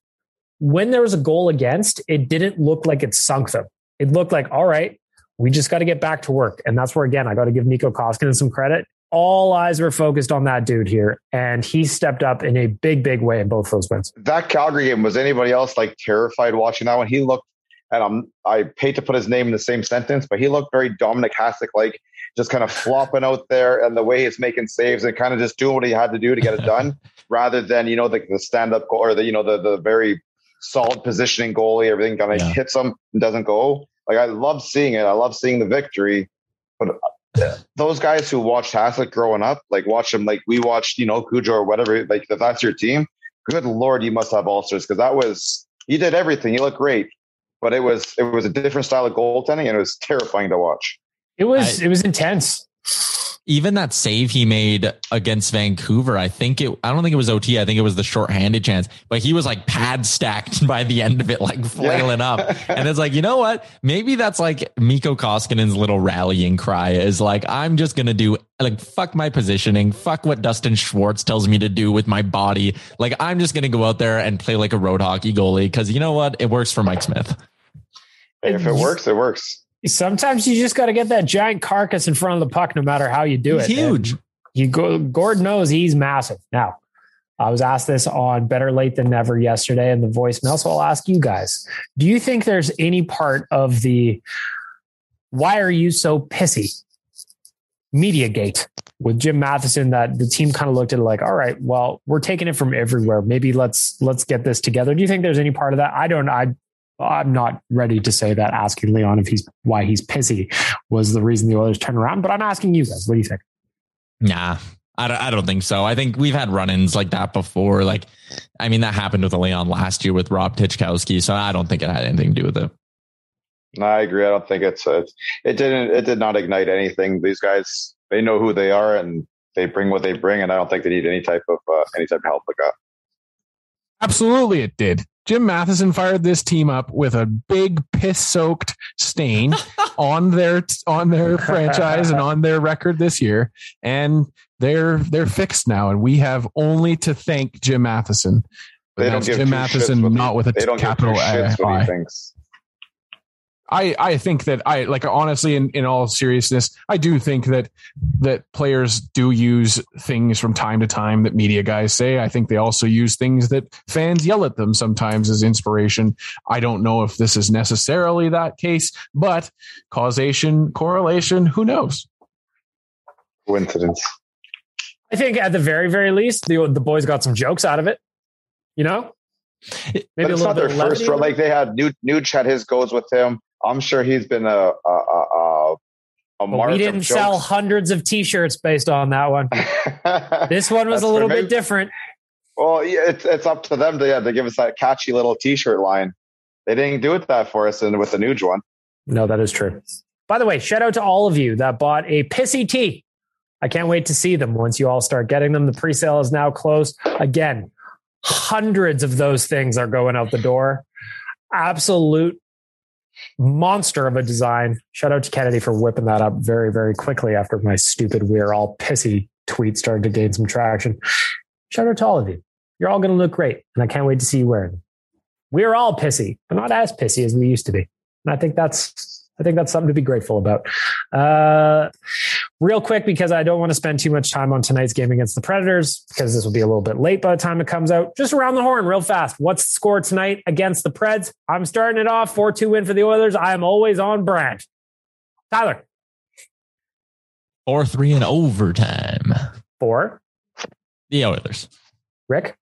S2: When there was a goal against, it didn't look like it sunk them. It looked like, all right, we just got to get back to work. And that's where, again, I got to give Mikko Koskinen some credit. All eyes were focused on that dude here, and he stepped up in a big, big way in both those wins.
S4: That Calgary game was anybody else like terrified watching that one? He looked, and I'm I hate to put his name in the same sentence, but he looked very Dominik Hasek like, just kind of flopping out there, and the way he's making saves and kind of just doing what he had to do to get it done, rather than you know the, the stand up goal or the you know the the very solid positioning goalie, everything kind of yeah. hits him and doesn't go. Like I love seeing it. I love seeing the victory. But uh, those guys who watched Hasek growing up, like watch them, like we watched, you know, Cujo or whatever. Like if that's your team, good lord, you must have ulcers because that was he did everything. He looked great, but it was it was a different style of goaltending, and it was terrifying to watch.
S2: It was I, it was intense.
S3: Even that save he made against Vancouver, I think it, I don't think it was OT. I think it was the shorthanded chance, but he was like pad stacked by the end of it, like flailing yeah. up. And it's like, you know what? Maybe that's like Mikko Koskinen's little rallying cry is like, I'm just going to do like, fuck my positioning. Fuck what Dustin Schwartz tells me to do with my body. Like, I'm just going to go out there and play like a road hockey goalie. Cause you know what? It works for Mike Smith.
S4: If it works, it works.
S2: Sometimes you just got to get that giant carcass in front of the puck, no matter how you do
S3: he's
S2: it.
S3: Huge.
S2: you go. Gord knows he's massive. Now, I was asked this on Better Late Than Never yesterday in the voicemail, so I'll ask you guys: Do you think there's any part of the "Why are you so pissy?" media gate with Jim Matheson that the team kind of looked at it like, all right, well, we're taking it from everywhere. Maybe let's let's get this together. Do you think there's any part of that? I don't. I I'm not ready to say that asking Leon if he's why he's pissy was the reason the Oilers turned around, but I'm asking you guys, what do you think?
S3: Nah, I don't, I don't think so. I think we've had run-ins like that before. Like, I mean, that happened with Leon last year with Rob Tychkowski. So I don't think it had anything to do with it.
S4: No, I agree. I don't think it's, it's it didn't it did not ignite anything. These guys they know who they are and they bring what they bring, and I don't think they need any type of uh, any type of help like that.
S5: Absolutely, it did. Jim Matheson fired this team up with a big piss soaked stain on their on their franchise and on their record this year, and they're they're fixed now, and we have only to thank Jim Matheson.
S4: They don't give
S5: Jim Matheson, not with a
S4: they don't
S5: capital
S4: give
S5: I.
S4: Things.
S5: I, I think that I like honestly in, in all seriousness, I do think that that players do use things from time to time that media guys say. I think they also use things that fans yell at them sometimes as inspiration. I don't know if this is necessarily that case, but causation, correlation, who knows?
S4: Coincidence.
S2: I think at the very, very least, the the boys got some jokes out of it. You know,
S4: maybe but it's not their first run. Like they had Nuge had his goes with him. I'm sure he's been a a a, a
S2: We didn't sell hundreds of T-shirts based on that one. this one was a little bit different.
S4: Well, yeah, it's it's up to them to yeah, to give us that catchy little T-shirt line. They didn't do it that for us, and with the Nuge one.
S2: No, that is true. By the way, shout out to all of you that bought a pissy tee. I can't wait to see them once you all start getting them. The pre-sale is now closed. Again, hundreds of those things are going out the door. Absolute monster of a design. Shout out to Kennedy for whipping that up very, very quickly after my stupid we're all pissy tweet started to gain some traction. Shout out to all of you. You're all going to look great, and I can't wait to see you wearing them. We're all pissy, but not as pissy as we used to be. And I think that's I think that's something to be grateful about. Uh, real quick, because I don't want to spend too much time on tonight's game against the Predators, because this will be a little bit late by the time it comes out. Just around the horn, real fast. What's the score tonight against the Preds? I'm starting it off 4 2 win for the Oilers. I am always on brand. Tyler.
S3: 4 3 in overtime.
S2: Four.
S3: The Oilers.
S2: Rick.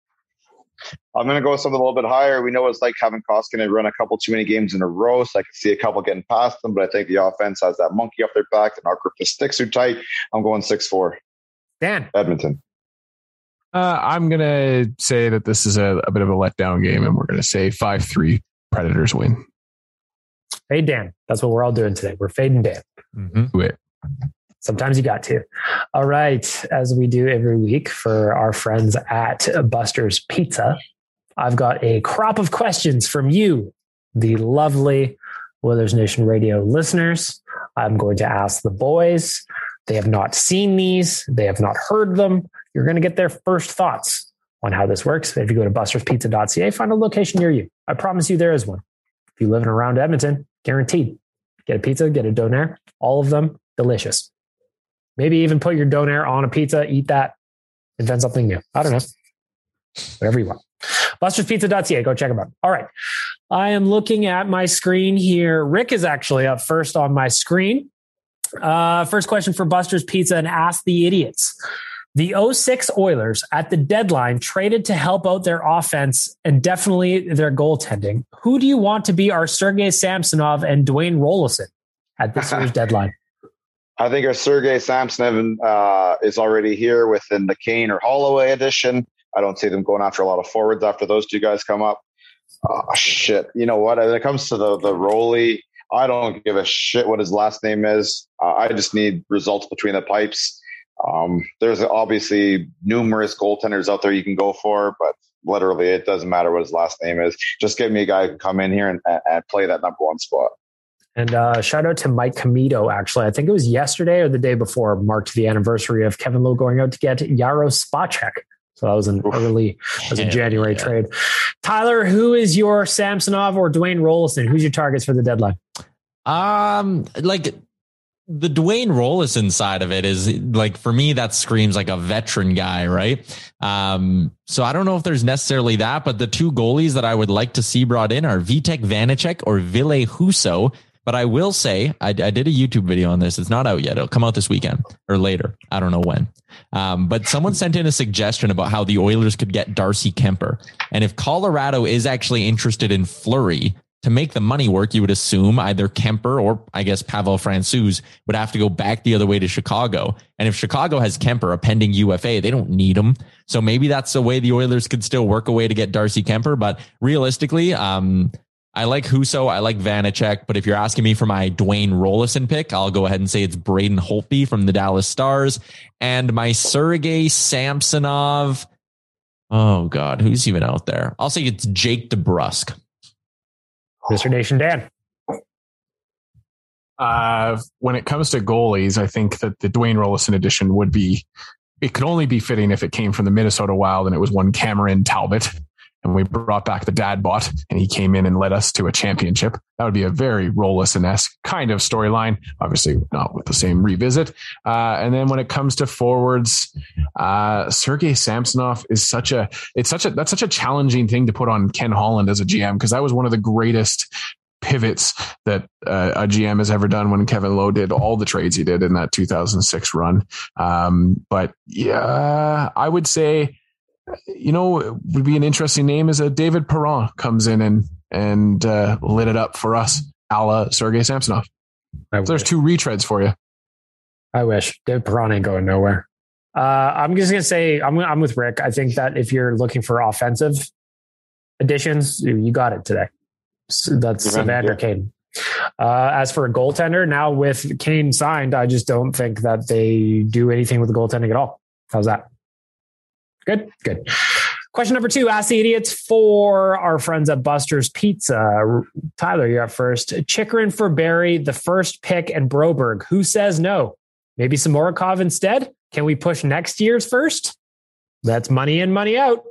S4: I'm going to go something a little bit higher. We know it's like having Koskinen run a couple too many games in a row, so I can see a couple getting past them. But I think the offense has that monkey off their back. and our grip the sticks are tight. I'm going six four.
S2: Dan
S4: Edmonton.
S5: Uh, I'm going to say that this is a, a, bit of a letdown game, and we're going to say five three Predators win.
S2: Fade Dan. That's what we're all doing today. We're fading Dan.
S5: Mm-hmm. it.
S2: Sometimes you got to. All right. As we do every week for our friends at Buster's Pizza, I've got a crop of questions from you, the lovely Oilers Nation Radio listeners. I'm going to ask the boys. They have not seen these, they have not heard them. You're going to get their first thoughts on how this works. If you go to busterspizza.ca, find a location near you. I promise you there is one. If you live in around Edmonton, guaranteed. Get a pizza, get a donair, all of them delicious. Maybe even put your donair on a pizza, eat that, invent something new. I don't know. Whatever you want. Buster'sPizza.ca. Go check them out. All right. I am looking at my screen here. Rick is actually up first on my screen. Uh, first question for Buster's Pizza and Ask the Idiots. The 06 Oilers at the deadline traded to help out their offense and definitely their goaltending. Who do you want to be our Sergei Samsonov and Dwayne Roloson at this year's deadline?
S4: I think our Sergei Samsonov uh, is already here within the Kane or Holloway edition. I don't see them going after a lot of forwards after those two guys come up. Oh, shit. You know what? When it comes to the the Rolly, I don't give a shit what his last name is. Uh, I just need results between the pipes. Um, there's obviously numerous goaltenders out there you can go for, but literally it doesn't matter what his last name is. Just give me a guy who can come in here and, and play that number one spot.
S2: And uh, shout out to Mike Commito, actually. I think it was yesterday or the day before marked the anniversary of Kevin Lowe going out to get Yaro Spacek. So that was an early, that was a January yeah. trade. Tyler, who is your Samsonov or Dwayne Roloson? Who's your targets for the deadline?
S3: Um, like the Dwayne Roloson side of it is like for me that screams like a veteran guy, right? Um, so I don't know if there's necessarily that, but the two goalies that I would like to see brought in are Vitek Vanacek or Ville Husso. But I will say I, I, did a YouTube video on this. It's not out yet. It'll come out this weekend or later. I don't know when. Um, but someone sent in a suggestion about how the Oilers could get Darcy Kuemper. and if Colorado is actually interested in Fleury to make the money work, you would assume either Kuemper or I guess Pavel Francouz would have to go back the other way to Chicago. And if Chicago has Kuemper, a pending UFA, they don't need him. So maybe that's the way the Oilers could still work a way to get Darcy Kuemper. But realistically, um, I like Husso. I like Vanacek. But if you're asking me for my Dwayne Roloson pick, I'll go ahead and say it's Braden Holtby from the Dallas Stars. And my Sergei Samsonov. Oh God, who's even out there? I'll say it's Jake DeBrusk.
S2: Mr. Nation Dan.
S5: Uh, when it comes to goalies, I think that the Dwayne Roloson edition would be, it could only be fitting if it came from the Minnesota Wild and it was one Cameron Talbot. And we brought back the dad bot and he came in and led us to a championship. That would be a very Roloson esque kind of storyline. Obviously, not with the same revisit. Uh, and then when it comes to forwards, uh, Sergei Samsonov is such a, it's such a, that's such a challenging thing to put on Ken Holland as a GM because that was one of the greatest pivots that uh, a GM has ever done when Kevin Lowe did all the trades he did in that 2006 run. Um, but yeah, I would say, you know, would be an interesting name is a David Perron comes in and and uh, lit it up for us, a la Sergei Samsonov. So there's two retreads for you.
S2: I wish David Perron ain't going nowhere. Uh, I'm just gonna say I'm I'm with Rick. I think that if you're looking for offensive additions, you got it today. So that's Evander Kane. Uh, as for a goaltender, now with Kane signed, I just don't think that they do anything with the goaltending at all. How's that? Good, good. Question number two, ask the idiots for our friends at Buster's Pizza. Tyler, you're up first. Chychrun for Barrie, the first pick, and Broberg. Who says no? Maybe Samorukov instead? Can we push next year's first? That's money in, money out.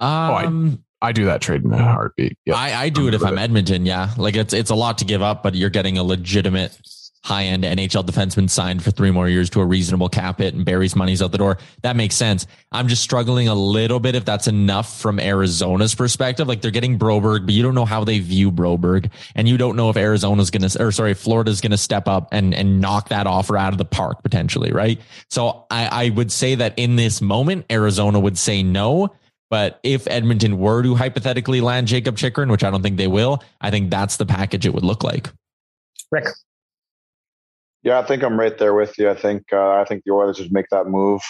S5: Um, oh, I, I, do that trade in a heartbeat.
S3: Yep. I, I do it if I'm. Edmonton. Yeah, like it's it's a lot to give up, but you're getting a legitimate high end NHL defenseman signed for three more years to a reasonable cap hit and Barrie's money's out the door. That makes sense. I'm just struggling a little bit if that's enough from Arizona's perspective. Like they're getting Broberg, but you don't know how they view Broberg and you don't know if Arizona's going to, or sorry, Florida's going to step up and, and knock that offer out of the park potentially. Right. So I, I would say that in this moment, Arizona would say no. But if Edmonton were to hypothetically land Jacob Chychrun, which I don't think they will, I think that's the package it would look like.
S2: Rick.
S4: Yeah, I think I'm right there with you. I think uh, I think the Oilers just make that move.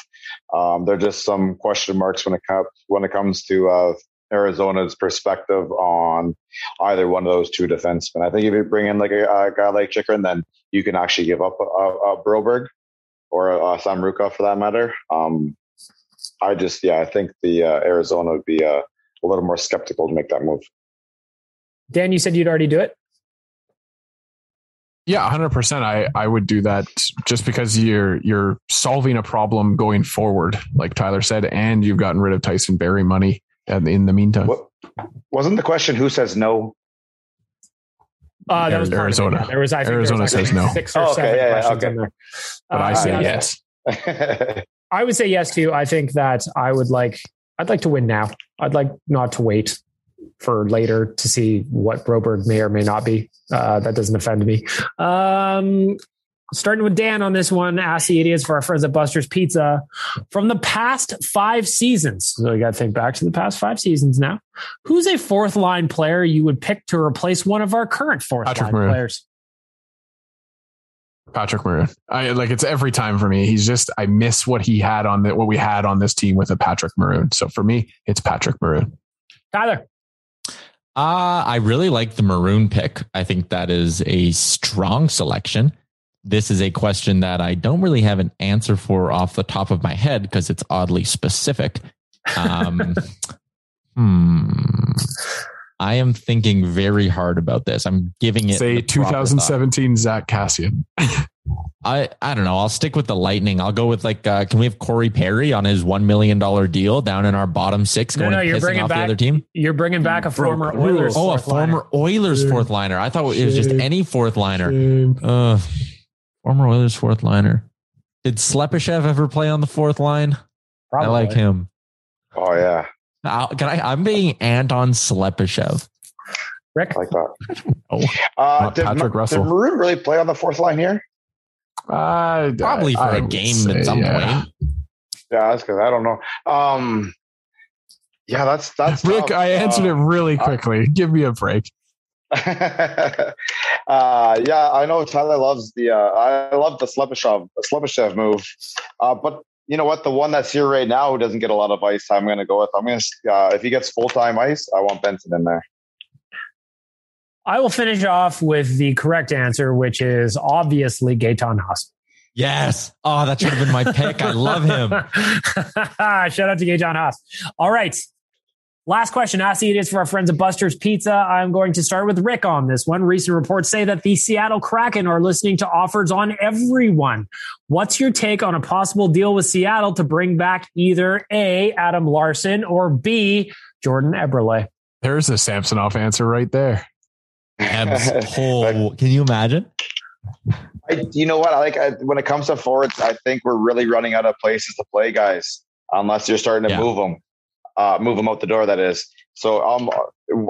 S4: Um, there are just some question marks when it comes when it comes to uh, Arizona's perspective on either one of those two defensemen. I think if you bring in like a, a guy like Chychrun, then you can actually give up a, a Broberg or a, a Samorukov for that matter. Um, I just yeah, I think the uh, Arizona would be uh, a little more skeptical to make that move.
S2: Dan, you said you'd already do it.
S5: Yeah, hundred percent. I I would do that just because you're you're solving a problem going forward, like Tyler said, and you've gotten rid of Tyson Barrie money in the meantime. What,
S4: wasn't the question who says no?
S2: Uh, that was
S5: Arizona.
S2: Yeah, there was I think
S5: Arizona
S2: was,
S5: says no.
S2: Six or oh, okay, seven yeah, questions okay. in there.
S5: But uh, I say yes.
S2: I would say yes too. I think that I would like. I'd like to win now. I'd like not to wait for later to see what Broberg may or may not be. Uh, that doesn't offend me. Um, starting with Dan on this one, ask the idiots for our friends at Buster's Pizza. From the past five seasons, so you got to think back to the past five seasons now. Who's a fourth line player you would pick to replace one of our current fourth Patrick line players?
S5: Patrick Maroon. I like it's every time for me. He's just I miss what he had on the what we had on this team with a Patrick Maroon. So for me, it's Patrick Maroon.
S2: Tyler.
S3: Uh, I really like the maroon pick. I think that is a strong selection. this is a question that I don't really have an answer for off the top of my head because it's oddly specific. Um, hmm. I am thinking very hard about this. I'm giving it
S5: Say
S3: the proper thought.
S5: 2017 Zack Kassian.
S3: I I don't know. I'll stick with the Lightning. I'll go with like. Uh, can we have Corey Perry on his one million dollar deal down in our bottom six,
S2: No,
S3: going
S2: no, you're bringing
S3: off the other team?
S2: You're bringing back a former
S5: Broke rules.
S2: Oilers.
S3: Oh, a
S2: fourth liner.
S3: former Oilers fourth liner. I thought it was just any fourth liner. Uh, former Oilers fourth liner. Did Slepyshev ever play on the fourth line?
S2: Probably.
S3: I like him.
S4: Oh yeah,
S3: Uh, can I? I'm being Anton Slepyshev.
S2: Rick.
S4: I like that.
S3: Oh,
S4: Uh,
S5: Not
S4: did,
S5: Patrick Russell.
S4: did Maroon really play on the fourth line here?
S5: Uh,
S3: probably for
S5: I
S3: a game
S5: say,
S3: at some
S5: yeah.
S3: point.
S4: Yeah, that's because I don't know. Um, yeah, that's that's
S5: Rick,
S4: tough.
S5: I answered it really quickly. Give me a break.
S4: uh, yeah, I know Tyler loves the. Uh, I love the Slepyshev, the Slepyshev move, uh, but you know what? The one that's here right now who doesn't get a lot of ice, I'm going to go with. I'm going to. Uh, if he gets full time ice, I want Benson in there.
S2: I will finish off with the correct answer, which is obviously Gaetan Haas.
S3: Yes. Oh, that should have been my pick. I love him.
S2: Shout out to Gaetan Haas. All right. Last question. Ask it is for our friends at Buster's Pizza. I'm going to start with Rick on this one. Recent reports say that the Seattle Kraken are listening to offers on everyone. What's your take on a possible deal with Seattle to bring back either A, Adam Larsson, or B, Jordan Eberle?
S5: There's a Samsonov answer right there.
S3: Abs- oh, can you imagine?
S4: I, you know what? I like I, when it comes to forwards. I think we're really running out of places to play, guys. Unless you're starting to
S3: Yeah.
S4: move them, uh, move them out the door. That is. So um,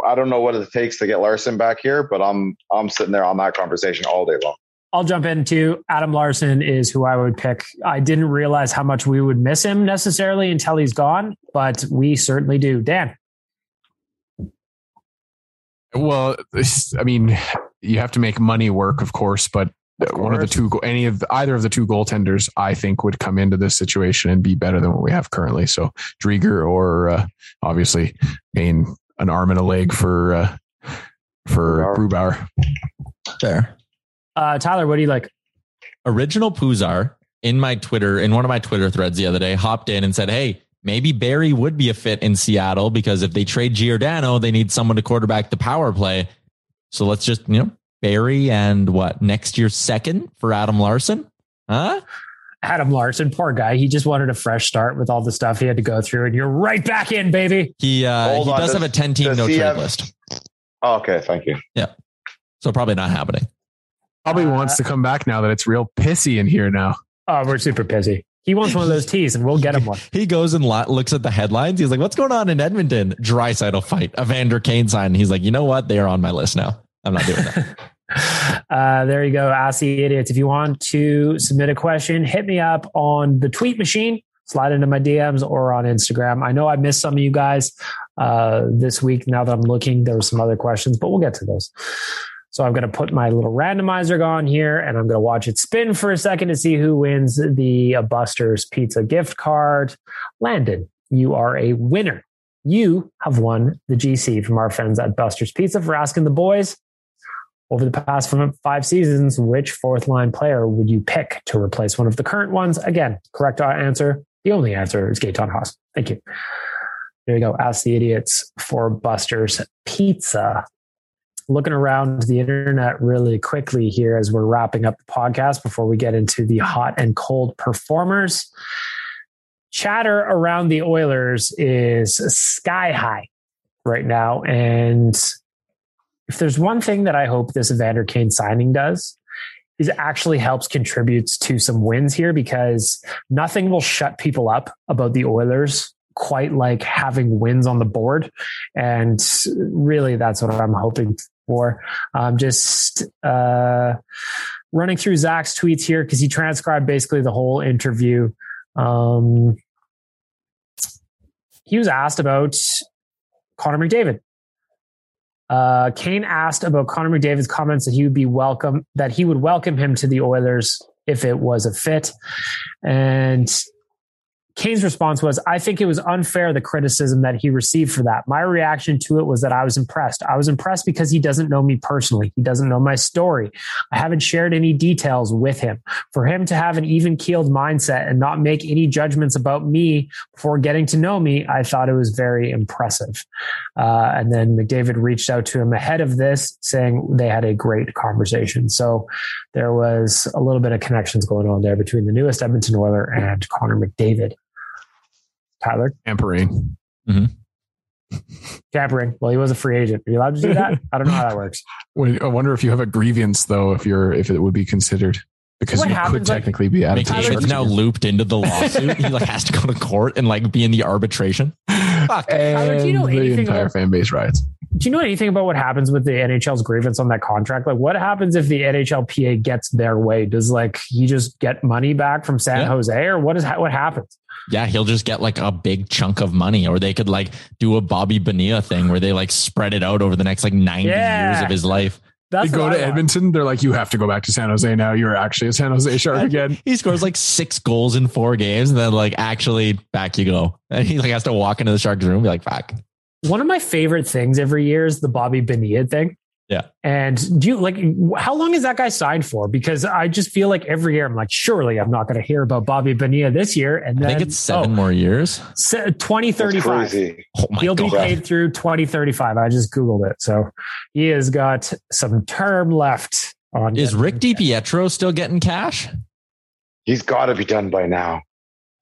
S4: I don't know what it takes to get Larsson back here, but I'm I'm sitting there on that conversation all day long.
S2: I'll jump into Adam Larsson is who I would pick. I didn't realize how much we would miss him necessarily until he's gone, but we certainly do. Dan.
S5: Well, I mean, you have to make money work, of course, but one of the two, go- any of the, either of the two goaltenders, I think would come into this situation and be better than what we have currently. So Driedger or uh, obviously paying an arm and a leg for uh, for Grubauer.
S3: There,
S2: Uh, Tyler, what do you like?
S3: Original Puzar in my Twitter, in one of my Twitter threads the other day, hopped in and said, Hey, maybe Barrie would be a fit in Seattle because if they trade Giordano, they need someone to quarterback the power play. So let's just, you know, Barrie and what next year's second for Adam Larsson? Huh?
S2: Adam Larsson, poor guy. He just wanted a fresh start with all the stuff he had to go through, and you're right back in, baby.
S3: He uh,
S4: Hold
S3: he
S4: on,
S3: does
S4: does-
S3: have a 10 team no trade
S4: have-
S3: list.
S4: Oh, okay, thank you.
S3: Yeah, so probably not happening.
S5: Probably
S2: Uh,
S5: wants to come back now that it's real pissy in here now.
S2: Oh, we're super busy. He wants one of those tees, and we'll get him one.
S3: He goes and looks at the headlines. He's like, "What's going on in Edmonton? Draisaitl fight, Evander Kane sign." He's like, "You know what? They are on my list now. I'm not doing that."
S2: Uh, there you go. Ask the idiots. If you want to submit a question, hit me up on the tweet machine, slide into my DMs or on Instagram. I know I missed some of you guys uh, this week. Now that I'm looking, there were some other questions, but we'll get to those. So I'm going to put my little randomizer on here and I'm going to watch it spin for a second to see who wins the uh, Buster's Pizza gift card. Landon, you are a winner. You have won the GC from our friends at Buster's Pizza for asking the boys over the past five seasons, which fourth line player would you pick to replace one of the current ones? Again, correct answer. The only answer is Gaetan Haas. Thank you. There you go. Ask the idiots for Buster's Pizza. Looking around the internet really quickly here as we're wrapping up the podcast before we get into the hot and cold performers. Chatter around the Oilers is sky high right now. And if there's one thing that I hope this Evander Kane signing does, is actually helps contributes to some wins here because nothing will shut people up about the Oilers quite like having wins on the board. And really, that's what I'm hoping for. Um, just uh, running through Zach's tweets here because he transcribed basically the whole interview. Um, he was asked about Connor McDavid. Uh, Kane asked about Connor McDavid's comments that he would be welcome, that he would welcome him to the Oilers if it was a fit. And Kane's response was, I think it was unfair the criticism that he received for that. My reaction to it was that I was impressed. I was impressed because he doesn't know me personally. He doesn't know my story. I haven't shared any details with him. For him to have an even keeled mindset and not make any judgments about me before getting to know me, I thought it was very impressive. Uh, and then McDavid reached out to him ahead of this saying they had a great conversation. So there was a little bit of connections going on there between the newest Edmonton Oiler and Connor McDavid. Tyler?
S5: Tampering.
S2: Mm-hmm. Tampering. Well, he was a free agent. Are you allowed to do that? I don't know how that works.
S5: I wonder if you have a grievance though, if you're if it would be considered because what you happens, could technically like, be out of
S3: McDavid's now looped into the lawsuit. he like has to go to court and like be in the arbitration.
S5: Fuck. And Tyler, do you know the entire about, fan base riots.
S2: Do you know anything about what happens with the NHL's grievance on that contract? Like, what happens if the NHLPA gets their way? Does like he just get money back from San yeah. Jose, or what is what happens?
S3: Yeah, he'll just get like a big chunk of money, or they could like do a Bobby Bonilla thing where they like spread it out over the next like 90 yeah. years of his life.
S5: That's they go to Edmonton. They're like, you have to go back to San Jose now. You're actually a San Jose Shark again.
S3: he scores like six goals in four games, and then like actually back you go. And he like has to walk into the Sharks room, and be like, fuck.
S2: One of my favorite things every year is the Bobby Bonilla thing.
S3: Yeah.
S2: And do you like how long is that guy signed for? Because I just feel like every year I'm like, surely I'm not going to hear about Bobby Bonilla this year. And then,
S3: I think it's seven oh, more years.
S2: 2035. Oh He'll God. be paid through 2035. I just Googled it. So he has got some term left on.
S3: Is Rick DiPietro still getting cash?
S4: He's got to be done by now.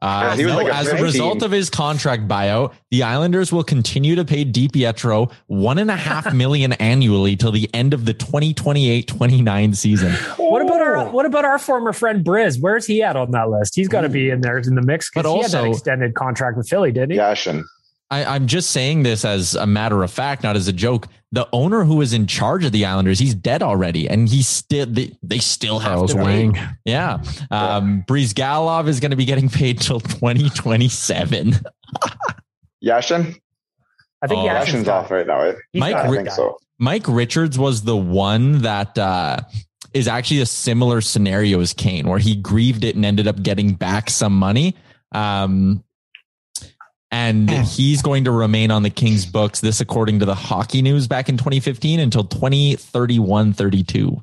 S3: Uh, no, like a as a result of his contract buyout, the Islanders will continue to pay DiPietro one and a half million annually till the end of the 2028-29 season.
S2: What about our what about our former friend Briz? Where's he at on that list? He's got to be in there in the mix because he also, had that extended contract with Philly, didn't he?
S4: Yashin.
S3: I, am just saying this as a matter of fact, not as a joke. The owner who is in charge of the Islanders, he's dead already, and he still they, they still have Charles to Wang. Pay. Yeah, um, Bryzgalov is going to be getting paid till 2027.
S4: Yashin,
S2: I think oh,
S4: Yashin's off right now.
S3: Mike, I think so. Mike Richards was the one that uh, is actually a similar scenario as Kane, where he grieved it and ended up getting back some money. Um, and hmm. he's going to remain on the Kings books. This, according to the Hockey News back in 2015, until 2031 32.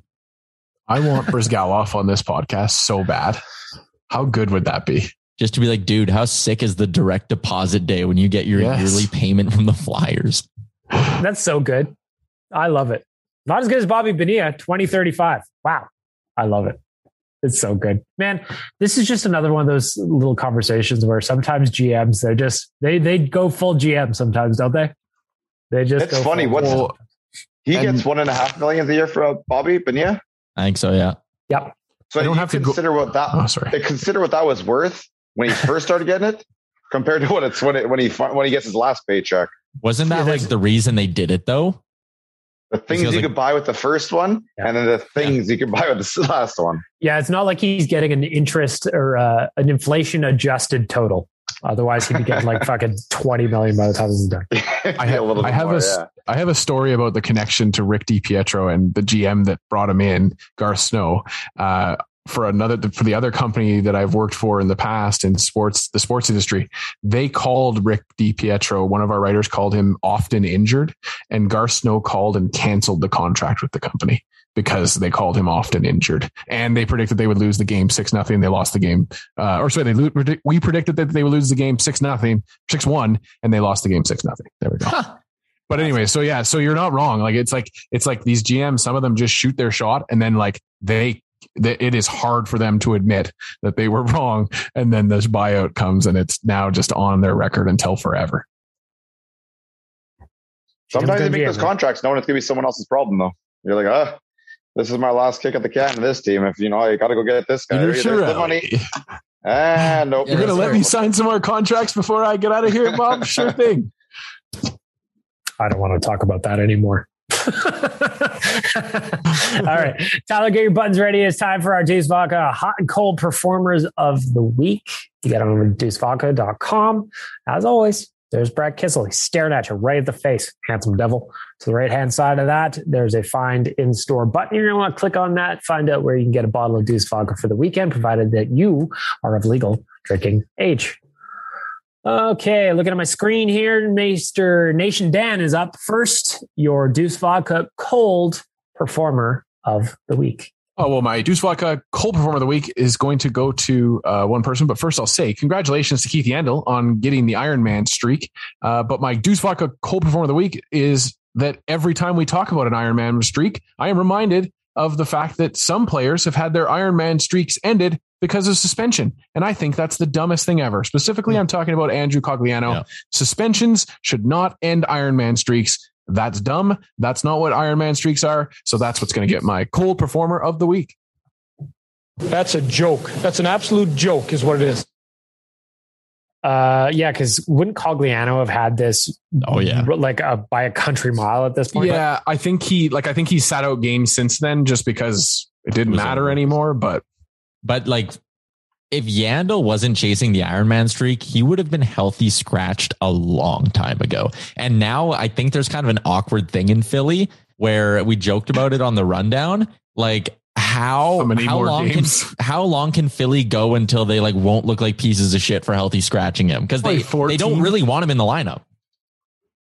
S5: I want Bryzgalov on this podcast so bad. How good would that be?
S3: Just to be like, dude, how sick is the direct deposit day when you get your yes. yearly payment from the Flyers?
S2: That's so good. I love it. Not as good as Bobby Bonilla, 2035. Wow. I love it. It's so good, man. This is just another one of those little conversations where sometimes GMs they're just they they go full GM sometimes, don't they? They just.
S4: It's funny. What's full. he gets one and a half million a year for uh, Bobby Bonilla?
S3: I think so. Yeah.
S2: Yep.
S4: So I don't have to consider go- what that. Oh, sorry. They consider what that was worth when he first started getting it, compared to what it's when it when he when he gets his last paycheck.
S3: Wasn't that like the reason they did it though?
S4: The things you like, could buy with the first one, yeah. and then the things yeah. you could buy with the last one.
S2: Yeah, it's not like he's getting an interest or uh, an inflation adjusted total. Otherwise, he'd be getting like fucking twenty million by the time this is done.
S5: I have, a, I have more, a, yeah. I have a story about the connection to Rick DiPietro and the GM that brought him in, Garth Snow. Uh, for another for the other company that I've worked for in the past in sports the sports industry, they called Rick DiPietro. One of our writers called him often injured, and Garth Snow called and canceled the contract with the company because they called him often injured, and they predicted they would lose the game six nothing. They lost the game, uh, or sorry, they we predicted that they would lose the game six nothing, six one, and they lost the game six nothing. There we go. Huh. But anyway, so yeah, so you're not wrong. Like it's like it's like these GMs, some of them just shoot their shot and then like they that it is hard for them to admit that they were wrong. And then this buyout comes and it's now just on their record until forever.
S4: Sometimes they make those contracts knowing it's going to be someone else's problem, though. You're like, ah, this is my last kick at the can of this team. If you know, I got to go get this guy. You're sure the money. Ah, nope.
S5: You're going to let me sign some more contracts before I get out of here, Bob? sure thing.
S2: I don't want to talk about that anymore. All right. Tyler, get your buttons ready. It's time for our Deuce Vodka hot and cold performers of the week. You got them over deucevodka.com. As always, there's Brad Kissel. He's staring at you right at the face. Handsome devil. To the right hand side of that, there's a find in store button. You're going to want to click on that, find out where you can get a bottle of Deuce Vodka for the weekend, provided that you are of legal drinking age. Okay, looking at my screen here, Mr. Nation Dan is up first. Your Deuce Vodka cold performer of the week.
S5: Oh, well, my Deuce Vodka cold performer of the week is going to go to uh, one person. But first, I'll say congratulations to Keith Yandle on getting the Iron Man streak. Uh, but my Deuce Vodka cold performer of the week is that every time we talk about an Iron Man streak, I am reminded of the fact that some players have had their Iron Man streaks ended because of suspension. And I think that's the dumbest thing ever. Specifically, I'm talking about Andrew Cogliano.
S3: Yeah.
S5: Suspensions should not end Iron Man streaks. That's dumb. That's not what Iron Man streaks are. So that's what's going to get my cold performer of the week.
S6: That's a joke. That's an absolute joke, is what it is.
S2: Uh, yeah, because wouldn't Cogliano have had this?
S3: Oh, yeah.
S2: like a, by a country mile at this point.
S5: Yeah, I think he like I think he sat out games since then just because it didn't
S3: It
S5: matter
S3: over.
S5: anymore. But
S3: But like, if Yandle wasn't chasing the Iron Man streak, he would have been healthy scratched a long time ago. And now I think there's kind of an awkward thing in Philly where we joked about it on the rundown. Like, how
S5: How many
S3: how
S5: more
S3: long
S5: games?
S3: can how long can Philly go until they like won't look like pieces of shit for healthy scratching him because they they don't really want him in the lineup.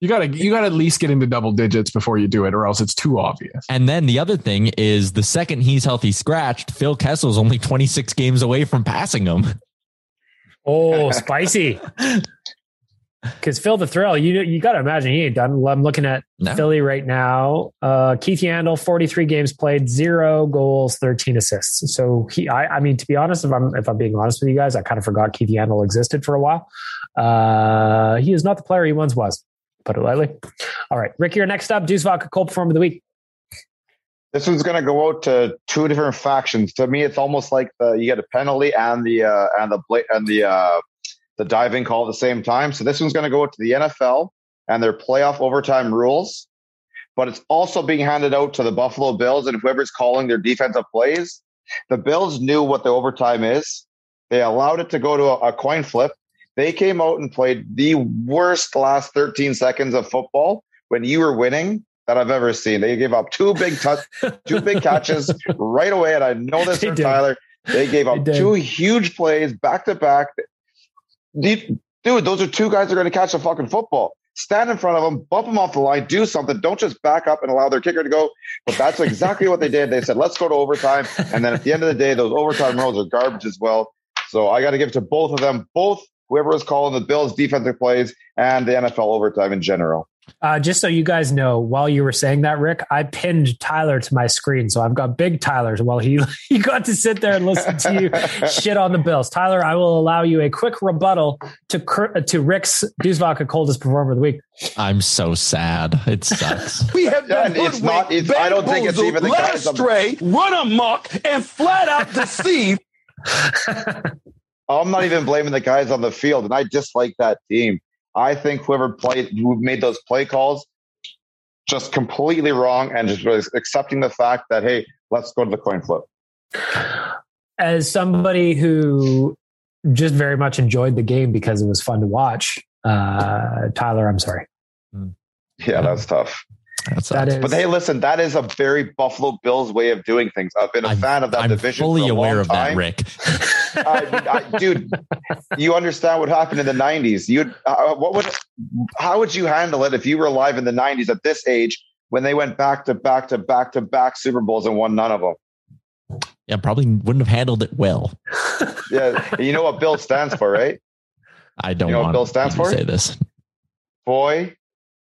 S5: You gotta you gotta at least get into double digits before you do it, or else it's too obvious.
S3: And then the other thing is the second he's healthy scratched, Phil Kessel's only 26 games away from passing him.
S2: Oh, spicy. Because Phil the Thrill, you you got to imagine he ain't done. I'm looking at
S3: No.
S2: Philly right now. Uh, Keith Yandle, 43 games played, zero goals, 13 assists. So he, I, I mean, to be honest, if I'm if I'm being honest with you guys, I kind of forgot Keith Yandle existed for a while. Uh, he is not the player he once was. Put it lightly. All right, Rick, you're next up. Deuce Vodka, Cold Performer of the Week.
S4: This one's going to go out to two different factions. To me, it's almost like the, you get a penalty and the uh, and the bla- and the uh, the diving call at the same time. So this one's going to go to the NFL and their playoff overtime rules. But it's also being handed out to the Buffalo Bills and whoever's calling their defensive plays. The Bills knew what the overtime is. They allowed it to go to a, a coin flip. They came out and played the worst last 13 seconds of football when you were winning that I've ever seen. They gave up two big touch, two big catches right away, and I know this
S2: They
S4: from
S2: did.
S4: Tyler. They gave up
S2: They
S4: two huge plays back to back. Dude, those are two guys that are going to catch the fucking football. Stand in front of them, bump them off the line, do something. Don't just back up and allow their kicker to go. But that's exactly what they did. They said, let's go to overtime. And then at the end of the day, those overtime rules are garbage as well. So I got to give it to both of them, both whoever was calling the Bills defensive plays and the NFL overtime in general.
S2: Uh, just so you guys know, while you were saying that, Rick, I pinned Tyler to my screen, so I've got big Tyler's. While he he got to sit there and listen to you shit on the Bills. Tyler, I will allow you a quick rebuttal to to Rick's Deuce Vodka coldest performer of the week.
S3: I'm so sad. It sucks.
S7: We have
S4: Yeah,
S7: been
S4: it's not-
S7: hoodwinked,
S4: it's- I don't think it's even the
S7: led
S4: guys of-
S7: astray, run amok, and flat out deceived.
S4: I'm not even blaming the guys on the field, and I dislike that team. I think whoever played, who made those play calls, just completely wrong, and just really accepting the fact that hey, let's go to the coin flip.
S2: As somebody who just very much enjoyed the game because it was fun to watch, uh, Tyler, I'm sorry.
S4: Yeah, that's tough.
S3: That's
S2: That is,
S4: But hey, listen, that is a very Buffalo Bills way of doing things. I've been a
S3: I'm,
S4: fan of that
S3: I'm
S4: division.
S3: fully
S4: for a
S3: aware
S4: long
S3: of that. Rick.
S4: I, I, dude, you understand what happened in the '90s? You, uh, what would, how would you handle it if you were alive in the '90s at this age when they went back to back to back to back Super Bowls and won none of them?
S3: Yeah, probably wouldn't have handled it well.
S4: Yeah, you know what Bill stands for, right?
S3: I don't
S4: You know what
S3: want
S4: Bill stands
S3: to
S4: for?
S3: say this.
S4: Boy,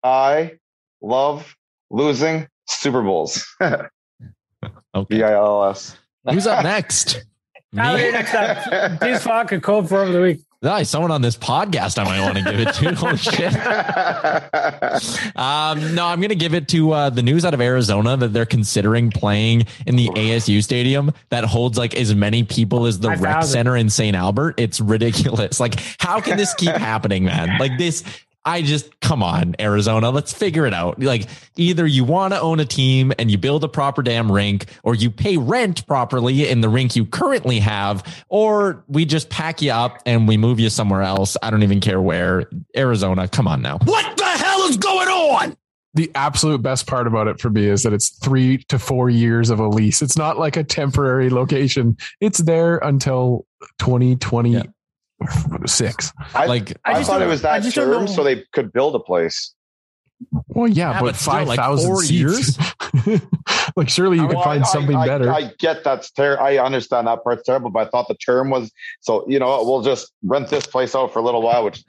S4: I love losing Super Bowls.
S3: Okay.
S4: B I L S.
S3: Who's up next?
S2: Tyler,
S3: Me?
S2: you're next up. Deuce Vodka cold performer of the week.
S3: Nice. Someone on this podcast I might want to give it to. Holy shit. Um, no, I'm going to give it to uh, the news out of Arizona that they're considering playing in the ASU stadium that holds like as many people as the rec
S2: 5,000.
S3: center in St. Albert. It's ridiculous. Like, how can this keep happening, man? Like this. I just come on, Arizona. Let's figure it out. Like either you want to own a team and you build a proper damn rink, or you pay rent properly in the rink you currently have, or we just pack you up and we move you somewhere else. I don't even care where. Arizona, come on now.
S7: What the hell is going on?
S5: The absolute best part about it for me is that it's three to four years of a lease. It's not like a temporary location. It's there until 2020.
S3: Yeah.
S5: six.
S4: I,
S3: Like,
S4: I,
S2: just
S4: thought it was that term so they could build a place.
S5: Well, yeah,
S3: Yeah,
S5: but,
S3: but still,
S5: five
S3: like,
S5: years. like, surely you could
S4: Well,
S5: find
S4: I-
S5: something
S4: I,
S5: better.
S4: I, I get that's terrible. I understand that part's terrible, but I thought the term was so. You know, we'll just rent this place out for a little while, which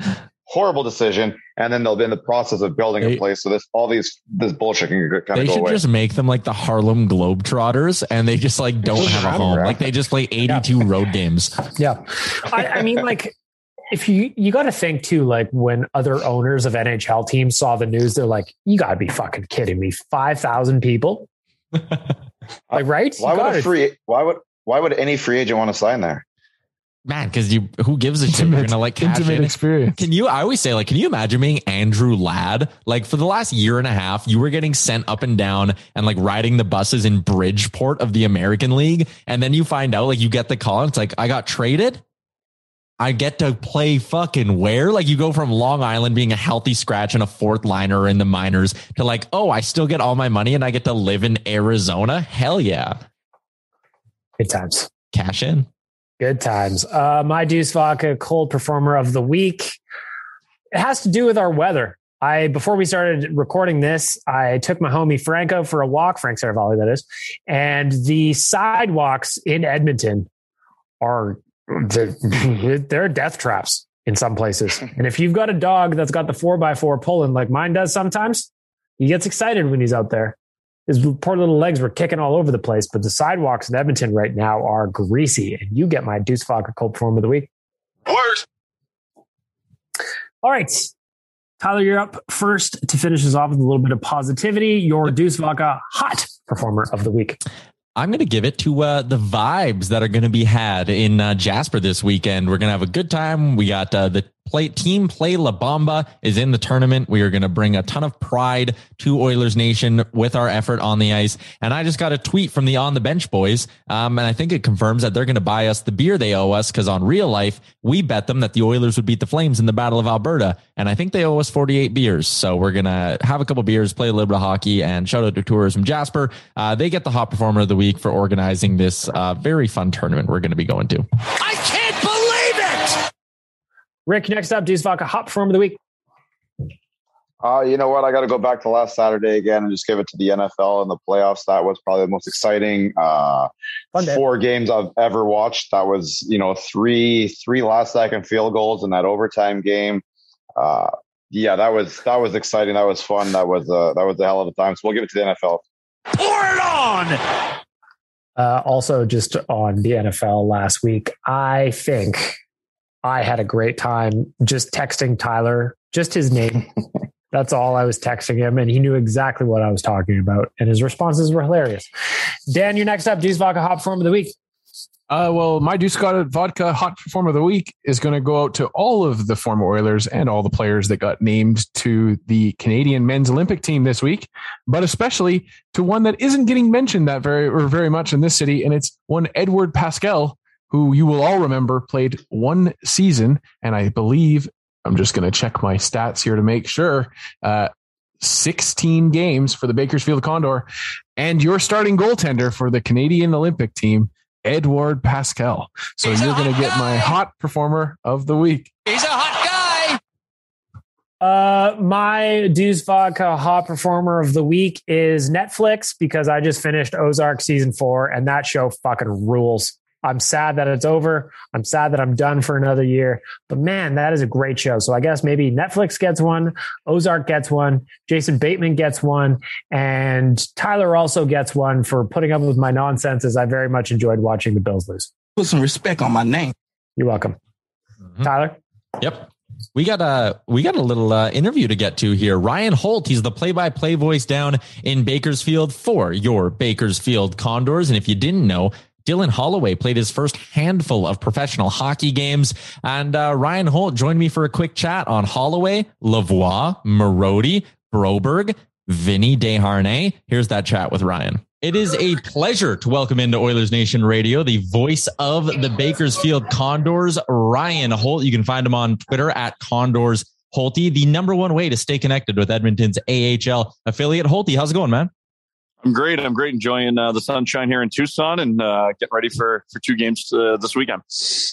S4: horrible decision, and then they'll be in the process of building
S3: They-
S4: a place. So this all these this bullshit can kind
S3: They
S4: of go
S3: should
S4: away.
S3: just make them like the Harlem Globetrotters and they just like don't
S4: Just
S3: have a home.
S4: around.
S3: Like they just play 82 road games.
S2: Yeah. I, I mean, like, if you you got to think too, like when other owners of NHL teams saw the news, they're like, "You got to be fucking kidding me! Five thousand people, like, right?
S4: why
S2: You
S4: would
S2: gotta-
S4: a free? Why would why would any free agent want to sign there?
S3: Man, because you who gives a shit? You're gonna like cash
S5: intimate
S3: in.
S5: experience.
S3: Can you? I always say, like, can you imagine being Andrew Ladd? Like for the last year and a half, you were getting sent up and down and like riding the buses in Bridgeport of the American League, and then you find out, like, you get the call, and it's like, I got traded. I get to play fucking where? Like you go from Long Island being a healthy scratch and a fourth liner in the minors to like, oh, I still get all my money and I get to live in Arizona. Hell yeah.
S2: Good times.
S3: Cash in.
S2: Good times. Uh, my Deuce Vodka cold performer of the week. It has to do with our weather. I before we started recording this, I took my homie Franco for a walk, Frank Saravalli, that is, and the sidewalks in Edmonton are they're, they're death traps in some places. And if you've got a dog that's got the four by four pulling like mine does sometimes, he gets excited when he's out there. His poor little legs were kicking all over the place, but the sidewalks in Edmonton right now are greasy. And you get my Deuce Vodka cold performer of the week.
S7: Worst.
S2: All right. Tyler, you're up first to finish us off with a little bit of positivity. Your Deuce Vodka hot performer of the week.
S3: I'm going to give it to uh, the vibes that are going to be had in uh, Jasper this weekend. We're going to have a good time. We got uh, the play team play La Bamba is in the tournament. We are going to bring a ton of pride to Oilers Nation with our effort on the ice. And I just got a tweet from the on the bench boys. Um, and I think it confirms that they're going to buy us the beer they owe us because on real life, we bet them that the Oilers would beat the Flames in the Battle of Alberta. And I think they owe us 48 beers. So we're going to have a couple beers, play a little bit of hockey and shout out to Tourism Jasper. Uh, they get the hot performer of the week for organizing this uh, very fun tournament we're going to be going to.
S7: I can't!
S2: Rick, next up, Deuce Vodka hot performer of the week.
S4: Uh, you know what? I got to go back to last Saturday again and just give it to the NFL and the playoffs. That was probably the most exciting uh, four games I've ever watched. That was, you know, three three last second field goals in that overtime game. Uh, yeah, that was that was exciting. That was fun. That was uh, that was a hell of a time. So we'll give it to the NFL.
S7: Pour it on!
S2: Uh, also, just on the NFL last week, I think I had a great time just texting Tyler, just his name. That's all I was texting him, and he knew exactly what I was talking about, and his responses were hilarious. Dan, you're next up. Deuce Vodka hot performer of the week.
S5: Uh, well, my Deuce Got Vodka Hot Performer of the Week is going to go out to all of the former Oilers and all the players that got named to the Canadian men's Olympic team this week, but especially to one that isn't getting mentioned that very or very much in this city, and it's one Edward Pasquale, who you will all remember played one season, and I believe I'm just going to check my stats here to make sure. Uh, 16 games for the Bakersfield Condor, and your starting goaltender for the Canadian Olympic team, Edward Pasquale. So
S7: He's
S5: you're going to get
S7: guy.
S5: my hot performer of the week.
S7: He's a hot guy!
S2: Uh, my Deuce Vodka hot performer of the week is Netflix because I just finished Ozark season four, and that show fucking rules. I'm sad that it's over. I'm sad that I'm done for another year. But man, that is a great show. So I guess maybe Netflix gets one, Ozark gets one, Jason Bateman gets one, and Tyler also gets one for putting up with my nonsense as I very much enjoyed watching the Bills lose.
S7: Put some respect on my name.
S2: You're welcome. Tyler?
S3: Yep. We got a we got a little uh, interview to get to here. Ryan Holt, he's the play-by-play voice down in Bakersfield for your Bakersfield Condors. And if you didn't know, Dylan Holloway played his first handful of professional hockey games, and uh, Ryan Holt joined me for a quick chat on Holloway, Lavoie, Marody, Broberg, Vinny Desharnais. Here's that chat with Ryan. It is a pleasure to welcome into Oilers Nation Radio the voice of the Bakersfield Condors, Ryan Holt. You can find him on Twitter at Condors Holty, the number one way to stay connected with Edmonton's AHL affiliate. Holty, how's it going, man?
S8: I'm great. I'm great. Enjoying uh, the sunshine here in Tucson and uh, getting ready for for two games uh, this weekend.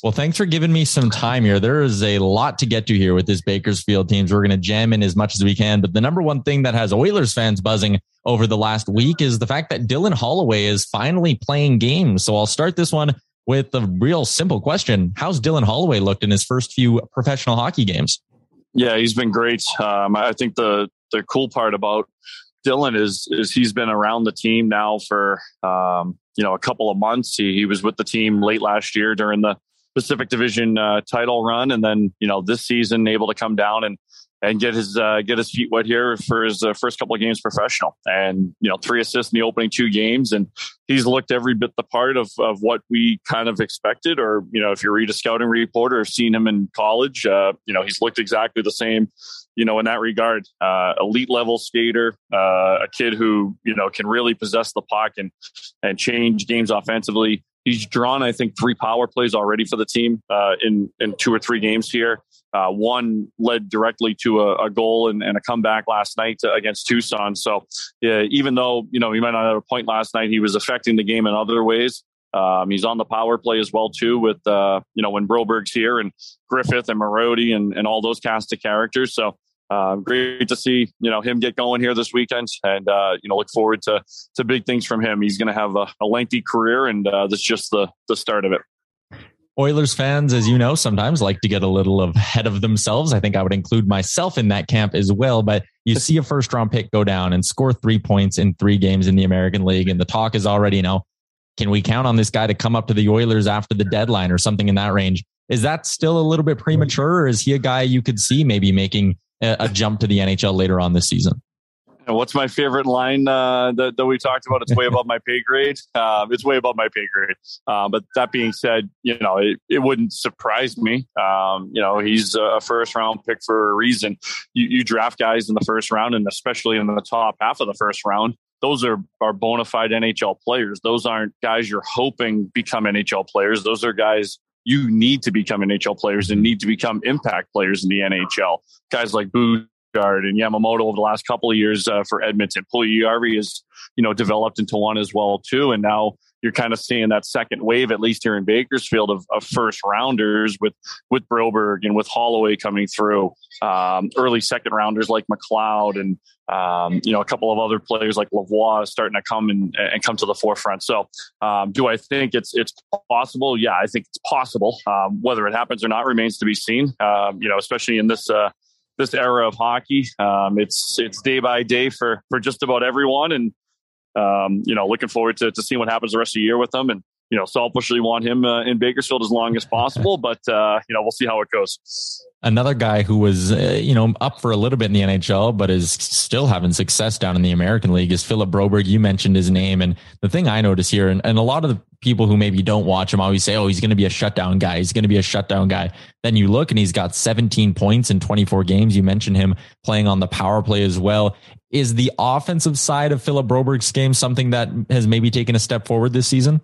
S3: Well, thanks for giving me some time here. There is a lot to get to here with this Bakersfield teams. We're going to jam in as much as we can. But the number one thing that has Oilers fans buzzing over the last week is the fact that Dylan Holloway is finally playing games. So I'll start this one with a real simple question: How's Dylan Holloway looked in his first few professional hockey games?
S8: Yeah, he's been great. Um, I think the the cool part about Dylan is is he's been around the team now for um, you know a couple of months. He, he was with the team late last year during the Pacific Division uh, title run, and then you know this season able to come down and and get his uh, get his feet wet here for his uh, first couple of games professional. And you know, three assists in the opening two games, and he's looked every bit the part of of what we kind of expected. Or you know, if you read a scouting report or seen him in college, uh, you know, he's looked exactly the same. You know, in that regard, uh, elite level skater, uh, a kid who you know can really possess the puck and and change games offensively. He's drawn, I think, three power plays already for the team uh, in in two or three games here. Uh, one led directly to a, a goal and, and, a comeback last night against Tucson. So yeah, even though you know he might not have a point last night, he was affecting the game in other ways. Um, he's on the power play as well too, with uh, you know when Broberg's here and Griffith and Marody and, and all those cast of characters. So uh, great to see you know him get going here this weekend, and uh, you know look forward to to big things from him. He's going to have a, a, lengthy career, and uh, this is just the the start of it.
S3: Oilers fans, as you know, sometimes like to get a little of ahead of themselves. I think I would include myself in that camp as well. But you see a first round pick go down and score three points in three games in the American League, and the talk is already, you know, can we count on this guy to come up to the Oilers after the deadline or something in that range? Is that still a little bit premature, or is he a guy you could see maybe making a, a jump to the NHL later on this season?
S8: what's my favorite line uh, that, that we talked about? It's way above my pay grade. Um, it's way above my pay grade. Uh, but that being said, you know, it, it wouldn't surprise me. Um, you know, he's a first round pick for a reason. You, you draft guys in the first round, and especially in the top half of the first round. Those are, are bona fide NHL players. Those aren't guys you're hoping become NHL players. Those are guys you need to become NHL players and need to become impact players in the NHL. Guys like Booth and Yamamoto over the last couple of years uh, for Edmonton. Puljujarvi has, you know, developed into one as well too, and now you're kind of seeing that second wave, at least here in Bakersfield, of, of first rounders with with Broberg and with Holloway coming through. Um, early second rounders like McLeod and um, you know a couple of other players like Lavoie starting to come and, and come to the forefront. So, um, do I think it's it's possible? Yeah, I think it's possible. Um, whether it happens or not remains to be seen. Um, you know, especially in this. Uh, this era of hockey. Um, it's it's day by day for for just about everyone, and um, you know, looking forward to to seeing what happens the rest of the year with them. And you know, selfishly want him uh, in Bakersfield as long as possible, but uh, you know, we'll see how it goes.
S3: Another guy who was, uh, you know, up for a little bit in the NHL, but is still having success down in the American League is Philip Broberg. You mentioned his name, and the thing I notice here, and, and a lot of the people who maybe don't watch him always say, "Oh, he's going to be a shutdown guy. He's going to be a shutdown guy." Then you look, and he's got 17 points in 24 games. You mentioned him playing on the power play as well. Is the offensive side of Philip Broberg's game something that has maybe taken a step forward this season?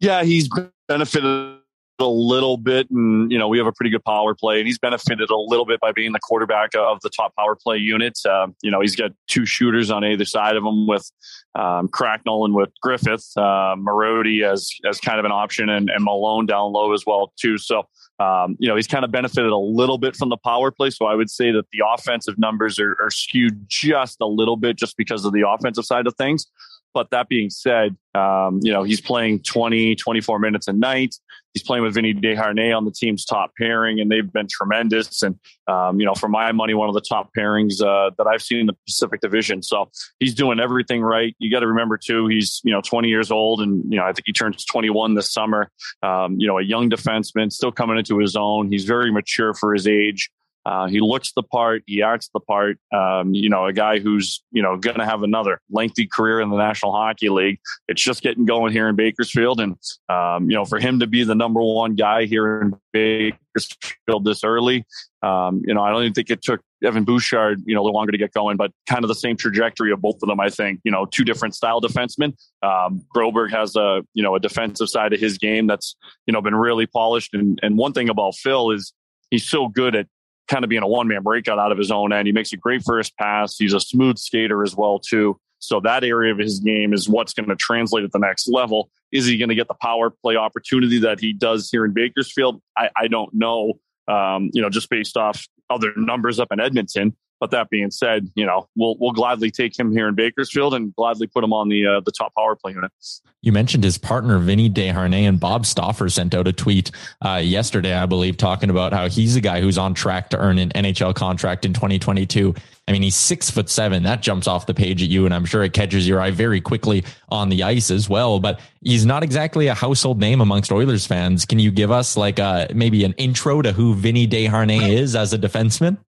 S8: Yeah, he's benefited a little bit and you know we have a pretty good power play and he's benefited a little bit by being the quarterback of the top power play unit. Uh, you know he's got two shooters on either side of him with um, Cracknell and with Griffith. Uh, Marody as as kind of an option and, and Malone down low as well too. So um, you know he's kind of benefited a little bit from the power play. So I would say that the offensive numbers are, are skewed just a little bit just because of the offensive side of things. But that being said, um, you know, he's playing 20, 24 minutes a night. He's playing with Vinny Desharnais on the team's top pairing, and they've been tremendous. And, um, you know, for my money, one of the top pairings uh, that I've seen in the Pacific Division. So he's doing everything right. You got to remember, too, he's, you know, 20 years old, and, you know, I think he turns 21 this summer. Um, you know, a young defenseman, still coming into his own. He's very mature for his age. Uh, he looks the part. He acts the part. Um, you know, a guy who's you know going to have another lengthy career in the National Hockey League. It's just getting going here in Bakersfield, and um, you know, for him to be the number one guy here in Bakersfield this early, um, you know, I don't even think it took Evan Bouchard, you know, a little longer to get going, but kind of the same trajectory of both of them. I think, you know, two different style defensemen. Um, Broberg has a, you know, a defensive side of his game that's, you know, been really polished. And, and one thing about Phil is he's so good at kind of being a one man breakout out of his own end. He makes a great first pass. He's a smooth skater as well too. So that area of his game is what's going to translate at the next level. Is he going to get the power play opportunity that he does here in Bakersfield? I, I don't know. Um, you know, just based off other numbers up in Edmonton. But that being said, you know, we'll we'll gladly take him here in Bakersfield and gladly put him on the uh, the top power play unit.
S3: You mentioned his partner Vinny Desharnais and Bob Stauffer sent out a tweet uh, yesterday, I believe, talking about how he's a guy who's on track to earn an NHL contract in 2022. I mean, he's six foot seven. That jumps off the page at you, and I'm sure it catches your eye very quickly on the ice as well. But he's not exactly a household name amongst Oilers fans. Can you give us like a, maybe an intro to who Vinny Desharnais is as a defenseman?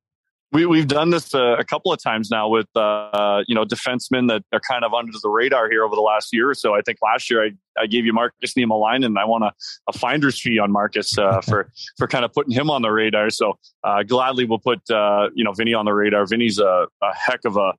S8: We, we've done this uh, a couple of times now with uh, you know defensemen that are kind of under the radar here over the last year or so. I think last year I, I gave you Markus Niemelainen, and I want a, a finder's fee on Marcus uh, for for kind of putting him on the radar. So uh, gladly we'll put uh, you know Vinny on the radar. Vinny's a, a heck of a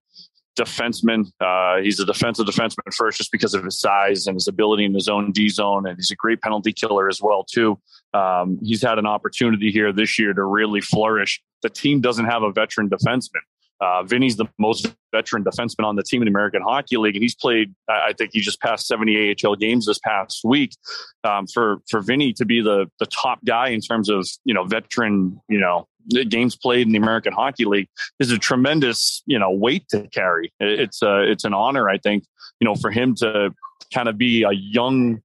S8: defenseman. Uh, he's a defensive defenseman first, just because of his size and his ability in his own D zone, and he's a great penalty killer as well too. Um, he's had an opportunity here this year to really flourish. The team doesn't have a veteran defenseman. Uh, Vinny's the most veteran defenseman on the team in the American Hockey League, and he's played. I think he just passed 70 AHL games this past week. Um, for for Vinny to be the the top guy in terms of you know veteran you know games played in the American Hockey League is a tremendous, you know, weight to carry. It's a, it's an honor, I think, you know, for him to kind of be a young,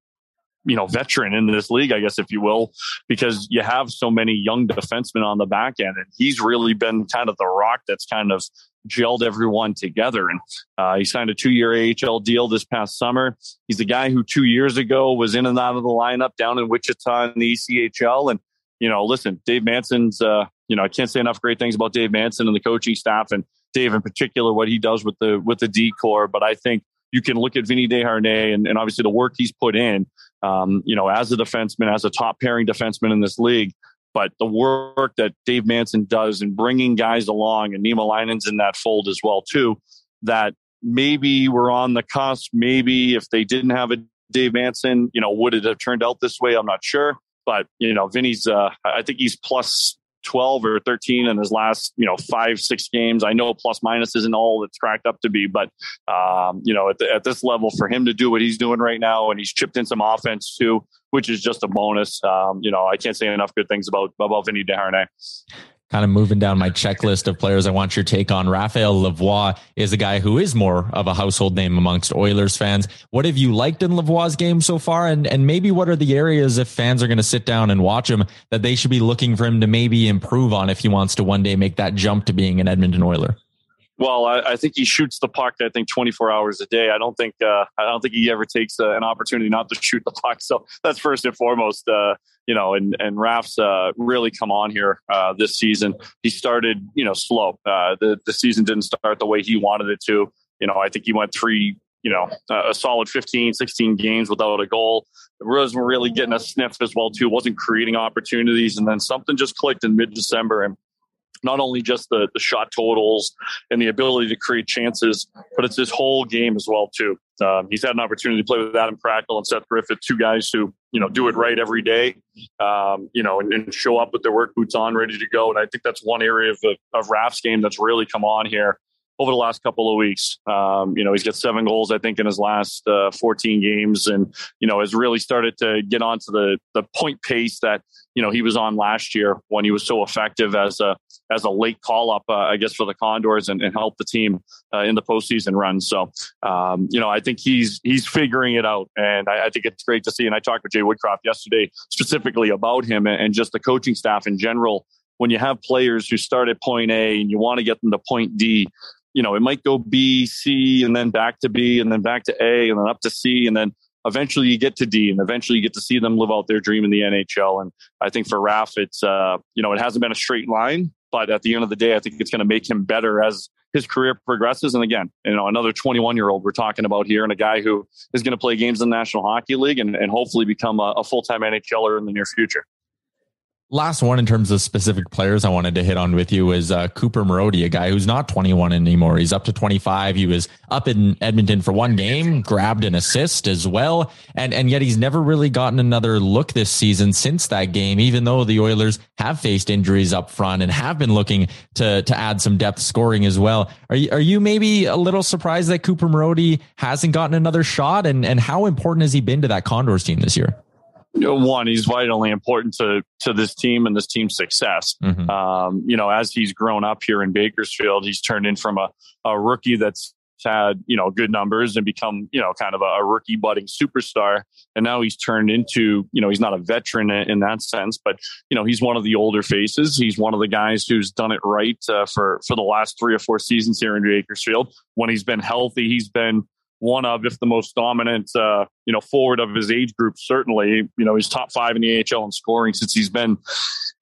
S8: you know, veteran in this league, I guess, if you will, because you have so many young defensemen on the back end, and he's really been kind of the rock that's kind of gelled everyone together. And uh, he signed a two-year AHL deal this past summer. He's the guy who two years ago was in and out of the lineup down in Wichita in the ECHL, and you know, listen, Dave Manson's, uh, you know, I can't say enough great things about Dave Manson and the coaching staff and Dave in particular, what he does with the, with the D core. But I think you can look at Vinny Desharnais and, and obviously the work he's put in, um, you know, as a defenseman, as a top pairing defenseman in this league. But the work that Dave Manson does in bringing guys along and Niemelainen's in that fold as well, too, that maybe we're on the cusp. Maybe if they didn't have a Dave Manson, you know, would it have turned out this way? I'm not sure. But you know, Vinny's uh, I think he's plus 12 or 13 in his last, you know, five, six games. I know plus minus isn't all it's cracked up to be, but, um, you know, at, the, at this level for him to do what he's doing right now, and he's chipped in some offense too, which is just a bonus. Um, you know, I can't say enough good things about, about Vinny Desharnais
S3: kind of moving down my checklist of players I want your take on. Raphael Lavoie is a guy who is more of a household name amongst Oilers fans. What have you liked in Lavoie's game so far? And, and maybe what are the areas if fans are going to sit down and watch him that they should be looking for him to maybe improve on if he wants to one day make that jump to being an Edmonton Oiler?
S8: Well, I, I, think he shoots the puck. I think 24 hours a day. I don't think uh, I don't think he ever takes uh, an opportunity not to shoot the puck. So that's first and foremost. Uh, you know, and and Raf's uh, really come on here uh, this season. He started, you know, slow. Uh, the the season didn't start the way he wanted it to. You know, I think he went three you know, a solid 15, 16 games without a goal. Wasn't really getting a sniff as well, too. Wasn't creating opportunities. And then something just clicked in mid December. And not only just the, the shot totals and the ability to create chances, but it's his whole game as well too. Um, he's had an opportunity to play with Adam Cracknell and Seth Griffith, two guys who you know do it right every day, um, you know, and, and, show up with their work boots on, ready to go. And I think that's one area of, of Raf's game that's really come on here over the last couple of weeks. Um, you know, he's got seven goals, I think, in his last uh, 14 games, and you know has really started to get onto the the point pace that you know he was on last year when he was so effective as a as a late call up, uh, I guess, for the Condors and, and help the team uh, in the postseason run. So, um, you know, I think he's he's figuring it out, and I, I, think it's great to see. And I talked with Jay Woodcroft yesterday specifically about him and, and just the coaching staff in general. When you have players who start at point A and you want to get them to point D, you know, it might go B, C, and then back to B, and then back to A, and then up to C, and then eventually you get to D, and eventually you get to see them live out their dream in the NHL. And I think for Raf, it's uh, you know, it hasn't been a straight line, but at the end of the day, I think it's going to make him better as his career progresses. And again, you know, another 21 year old we're talking about here, and a guy who is going to play games in the National Hockey League and, and hopefully become a, a full time NHLer in the near future.
S3: Last one in terms of specific players I wanted to hit on with you was uh, Cooper Marody, a guy who's not 21 anymore. He's up to 25. He was up in Edmonton for one game, grabbed an assist as well, and and yet he's never really gotten another look this season since that game. Even though the Oilers have faced injuries up front and have been looking to to add some depth scoring as well. Are you are you maybe a little surprised that Cooper Marody hasn't gotten another shot? And and how important has he been to that Condors team this year?
S8: One, he's vitally important to to this team and this team's success. Mm-hmm. Um, you know, as he's grown up here in Bakersfield, he's turned in from a, a rookie that's had you know good numbers and become you know kind of a, a, rookie budding superstar and now he's turned into you know he's not a veteran in, in, that sense but you know he's one of the older faces he's one of the guys who's done it right uh, for for the last three or four seasons here in Bakersfield when he's been healthy he's been one of, if the most dominant, uh, you know, forward of his age group. Certainly, you know, he's top five in the AHL in scoring since he's been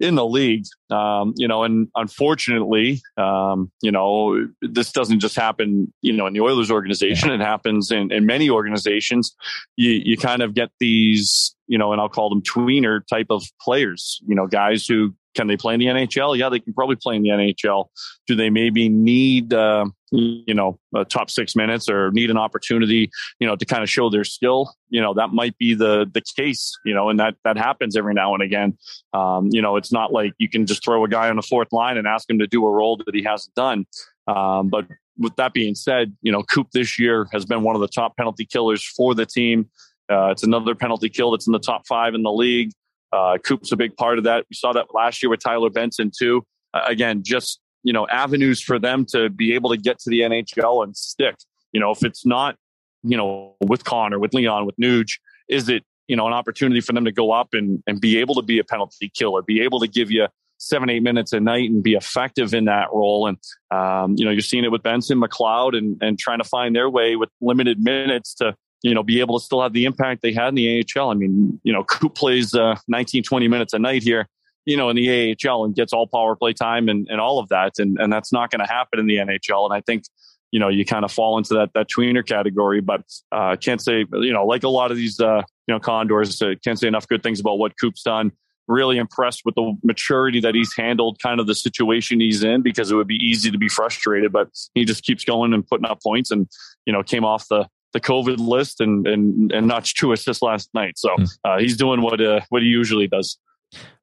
S8: in the league. Um, you know, and unfortunately, um, you know, this doesn't just happen, you know, in the Oilers organization. It happens in, in many organizations. You you kind of get these, you know, and I'll call them tweener type of players. You know, guys who can they play in the NHL? Yeah, they can probably play in the NHL. Do they maybe need, uh, you know, top six minutes or need an opportunity, you know, to kind of show their skill? You know, that might be the the case. You know, and that that happens every now and again. Um, you know, it's not like you can just throw a guy on the fourth line and ask him to do a role that he hasn't done. Um, but with that being said, you know, Coop this year has been one of the top penalty killers for the team. Uh, it's another penalty kill that's in the top five in the league. Uh, Coop's a big part of that. We saw that last year with Tyler Benson too. Again, just you know, avenues for them to be able to get to the NHL and stick. You know, if it's not, you know, with Connor, with Leon, with Nuge, is it you know an opportunity for them to go up and and be able to be a penalty killer, be able to give you seven eight minutes a night and be effective in that role. And um, you know, you're seeing it with Benson, McLeod, and and trying to find their way with limited minutes to you know, be able to still have the impact they had in the AHL. I mean, you know, Coop plays uh, 19, 20 minutes a night here, you know, in the AHL and gets all power play time and, and all of that. And, and that's not going to happen in the NHL. And I think, you know, you kind of fall into that, that tweener category, but uh, can't say, you know, like a lot of these, uh, you know, Condors, uh, can't say enough good things about what Coop's done. Really impressed with the maturity that he's handled kind of the situation he's in because it would be easy to be frustrated, but he just keeps going and putting up points and, you know, came off the, the COVID list and and and notched two assists last night. So hmm. uh, he's doing what uh, what he usually does.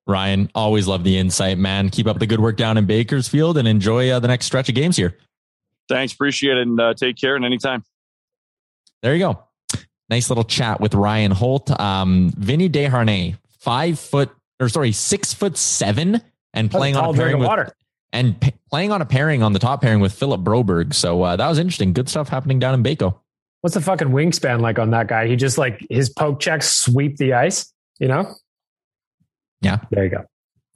S3: Ryan, always love the insight, man. Keep up the good work down in Bakersfield and enjoy uh, the next stretch of games here.
S8: Thanks, appreciate it, and uh, take care. And anytime.
S3: There you go. Nice little chat with Ryan Holt. Um, Vinny Desharnais, five foot or sorry, six foot seven, and playing on a pairing with water. and p- playing on a pairing on the top pairing with Philip Broberg. So uh, that was interesting. Good stuff happening down in Baco
S2: what's the fucking wingspan like on that guy? He just like his poke checks sweep the ice, you know?
S3: Yeah.
S2: There you go.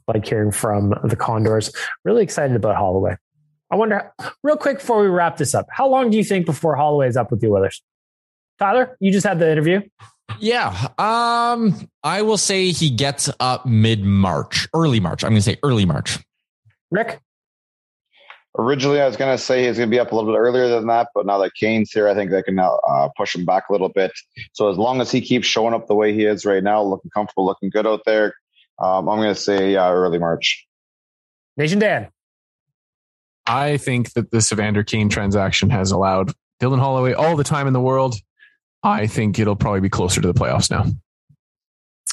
S2: Like hearing from the Condors. Really excited about Holloway. I wonder, real quick before we wrap this up, how long do you think before Holloway is up with the Oilers? Tyler, you just had the interview.
S3: Yeah. Um, I will say he gets up mid March, early March. I'm going to say early March.
S2: Rick?
S4: Originally, I was going to say he's going to be up a little bit earlier than that, but now that Kane's here, I think they can now uh, push him back a little bit. So as long as he keeps showing up the way he is right now, looking comfortable, looking good out there, um, I'm going to say uh, early March.
S2: Nation Dan.
S5: I think that the Evander Kane transaction has allowed Dylan Holloway all the time in the world. I think it'll probably be closer to the playoffs now.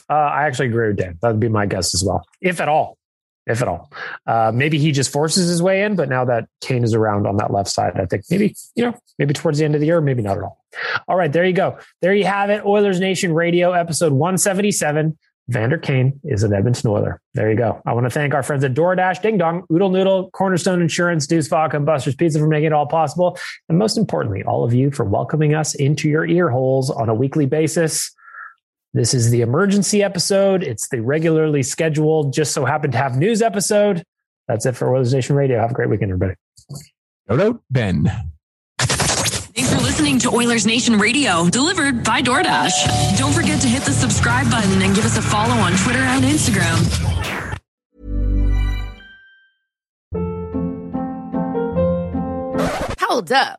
S2: Uh, I actually agree with Dan. That would be my guess as well, if at all if at all. Uh, maybe he just forces his way in, but now that Kane is around on that left side, I think maybe, you know, maybe towards the end of the year, maybe not at all. All right, there you go. There you have it. Oilers Nation Radio, episode 177. Vander Kane is an Edmonton Oiler. There you go. I want to thank our friends at DoorDash, Ding Dong, Oodle Noodle, Cornerstone Insurance, Deuce Vodka, and Buster's Pizza for making it all possible. And most importantly, all of you for welcoming us into your ear holes on a weekly basis. This is the emergency episode. It's the regularly scheduled, just so happen to have news episode. That's it for Oilers Nation Radio. Have a great weekend, everybody.
S5: Hello, Ben.
S1: Thanks for listening to Oilers Nation Radio, delivered by DoorDash. Don't forget to hit the subscribe button and give us a follow on Twitter and Instagram.
S9: Hold up.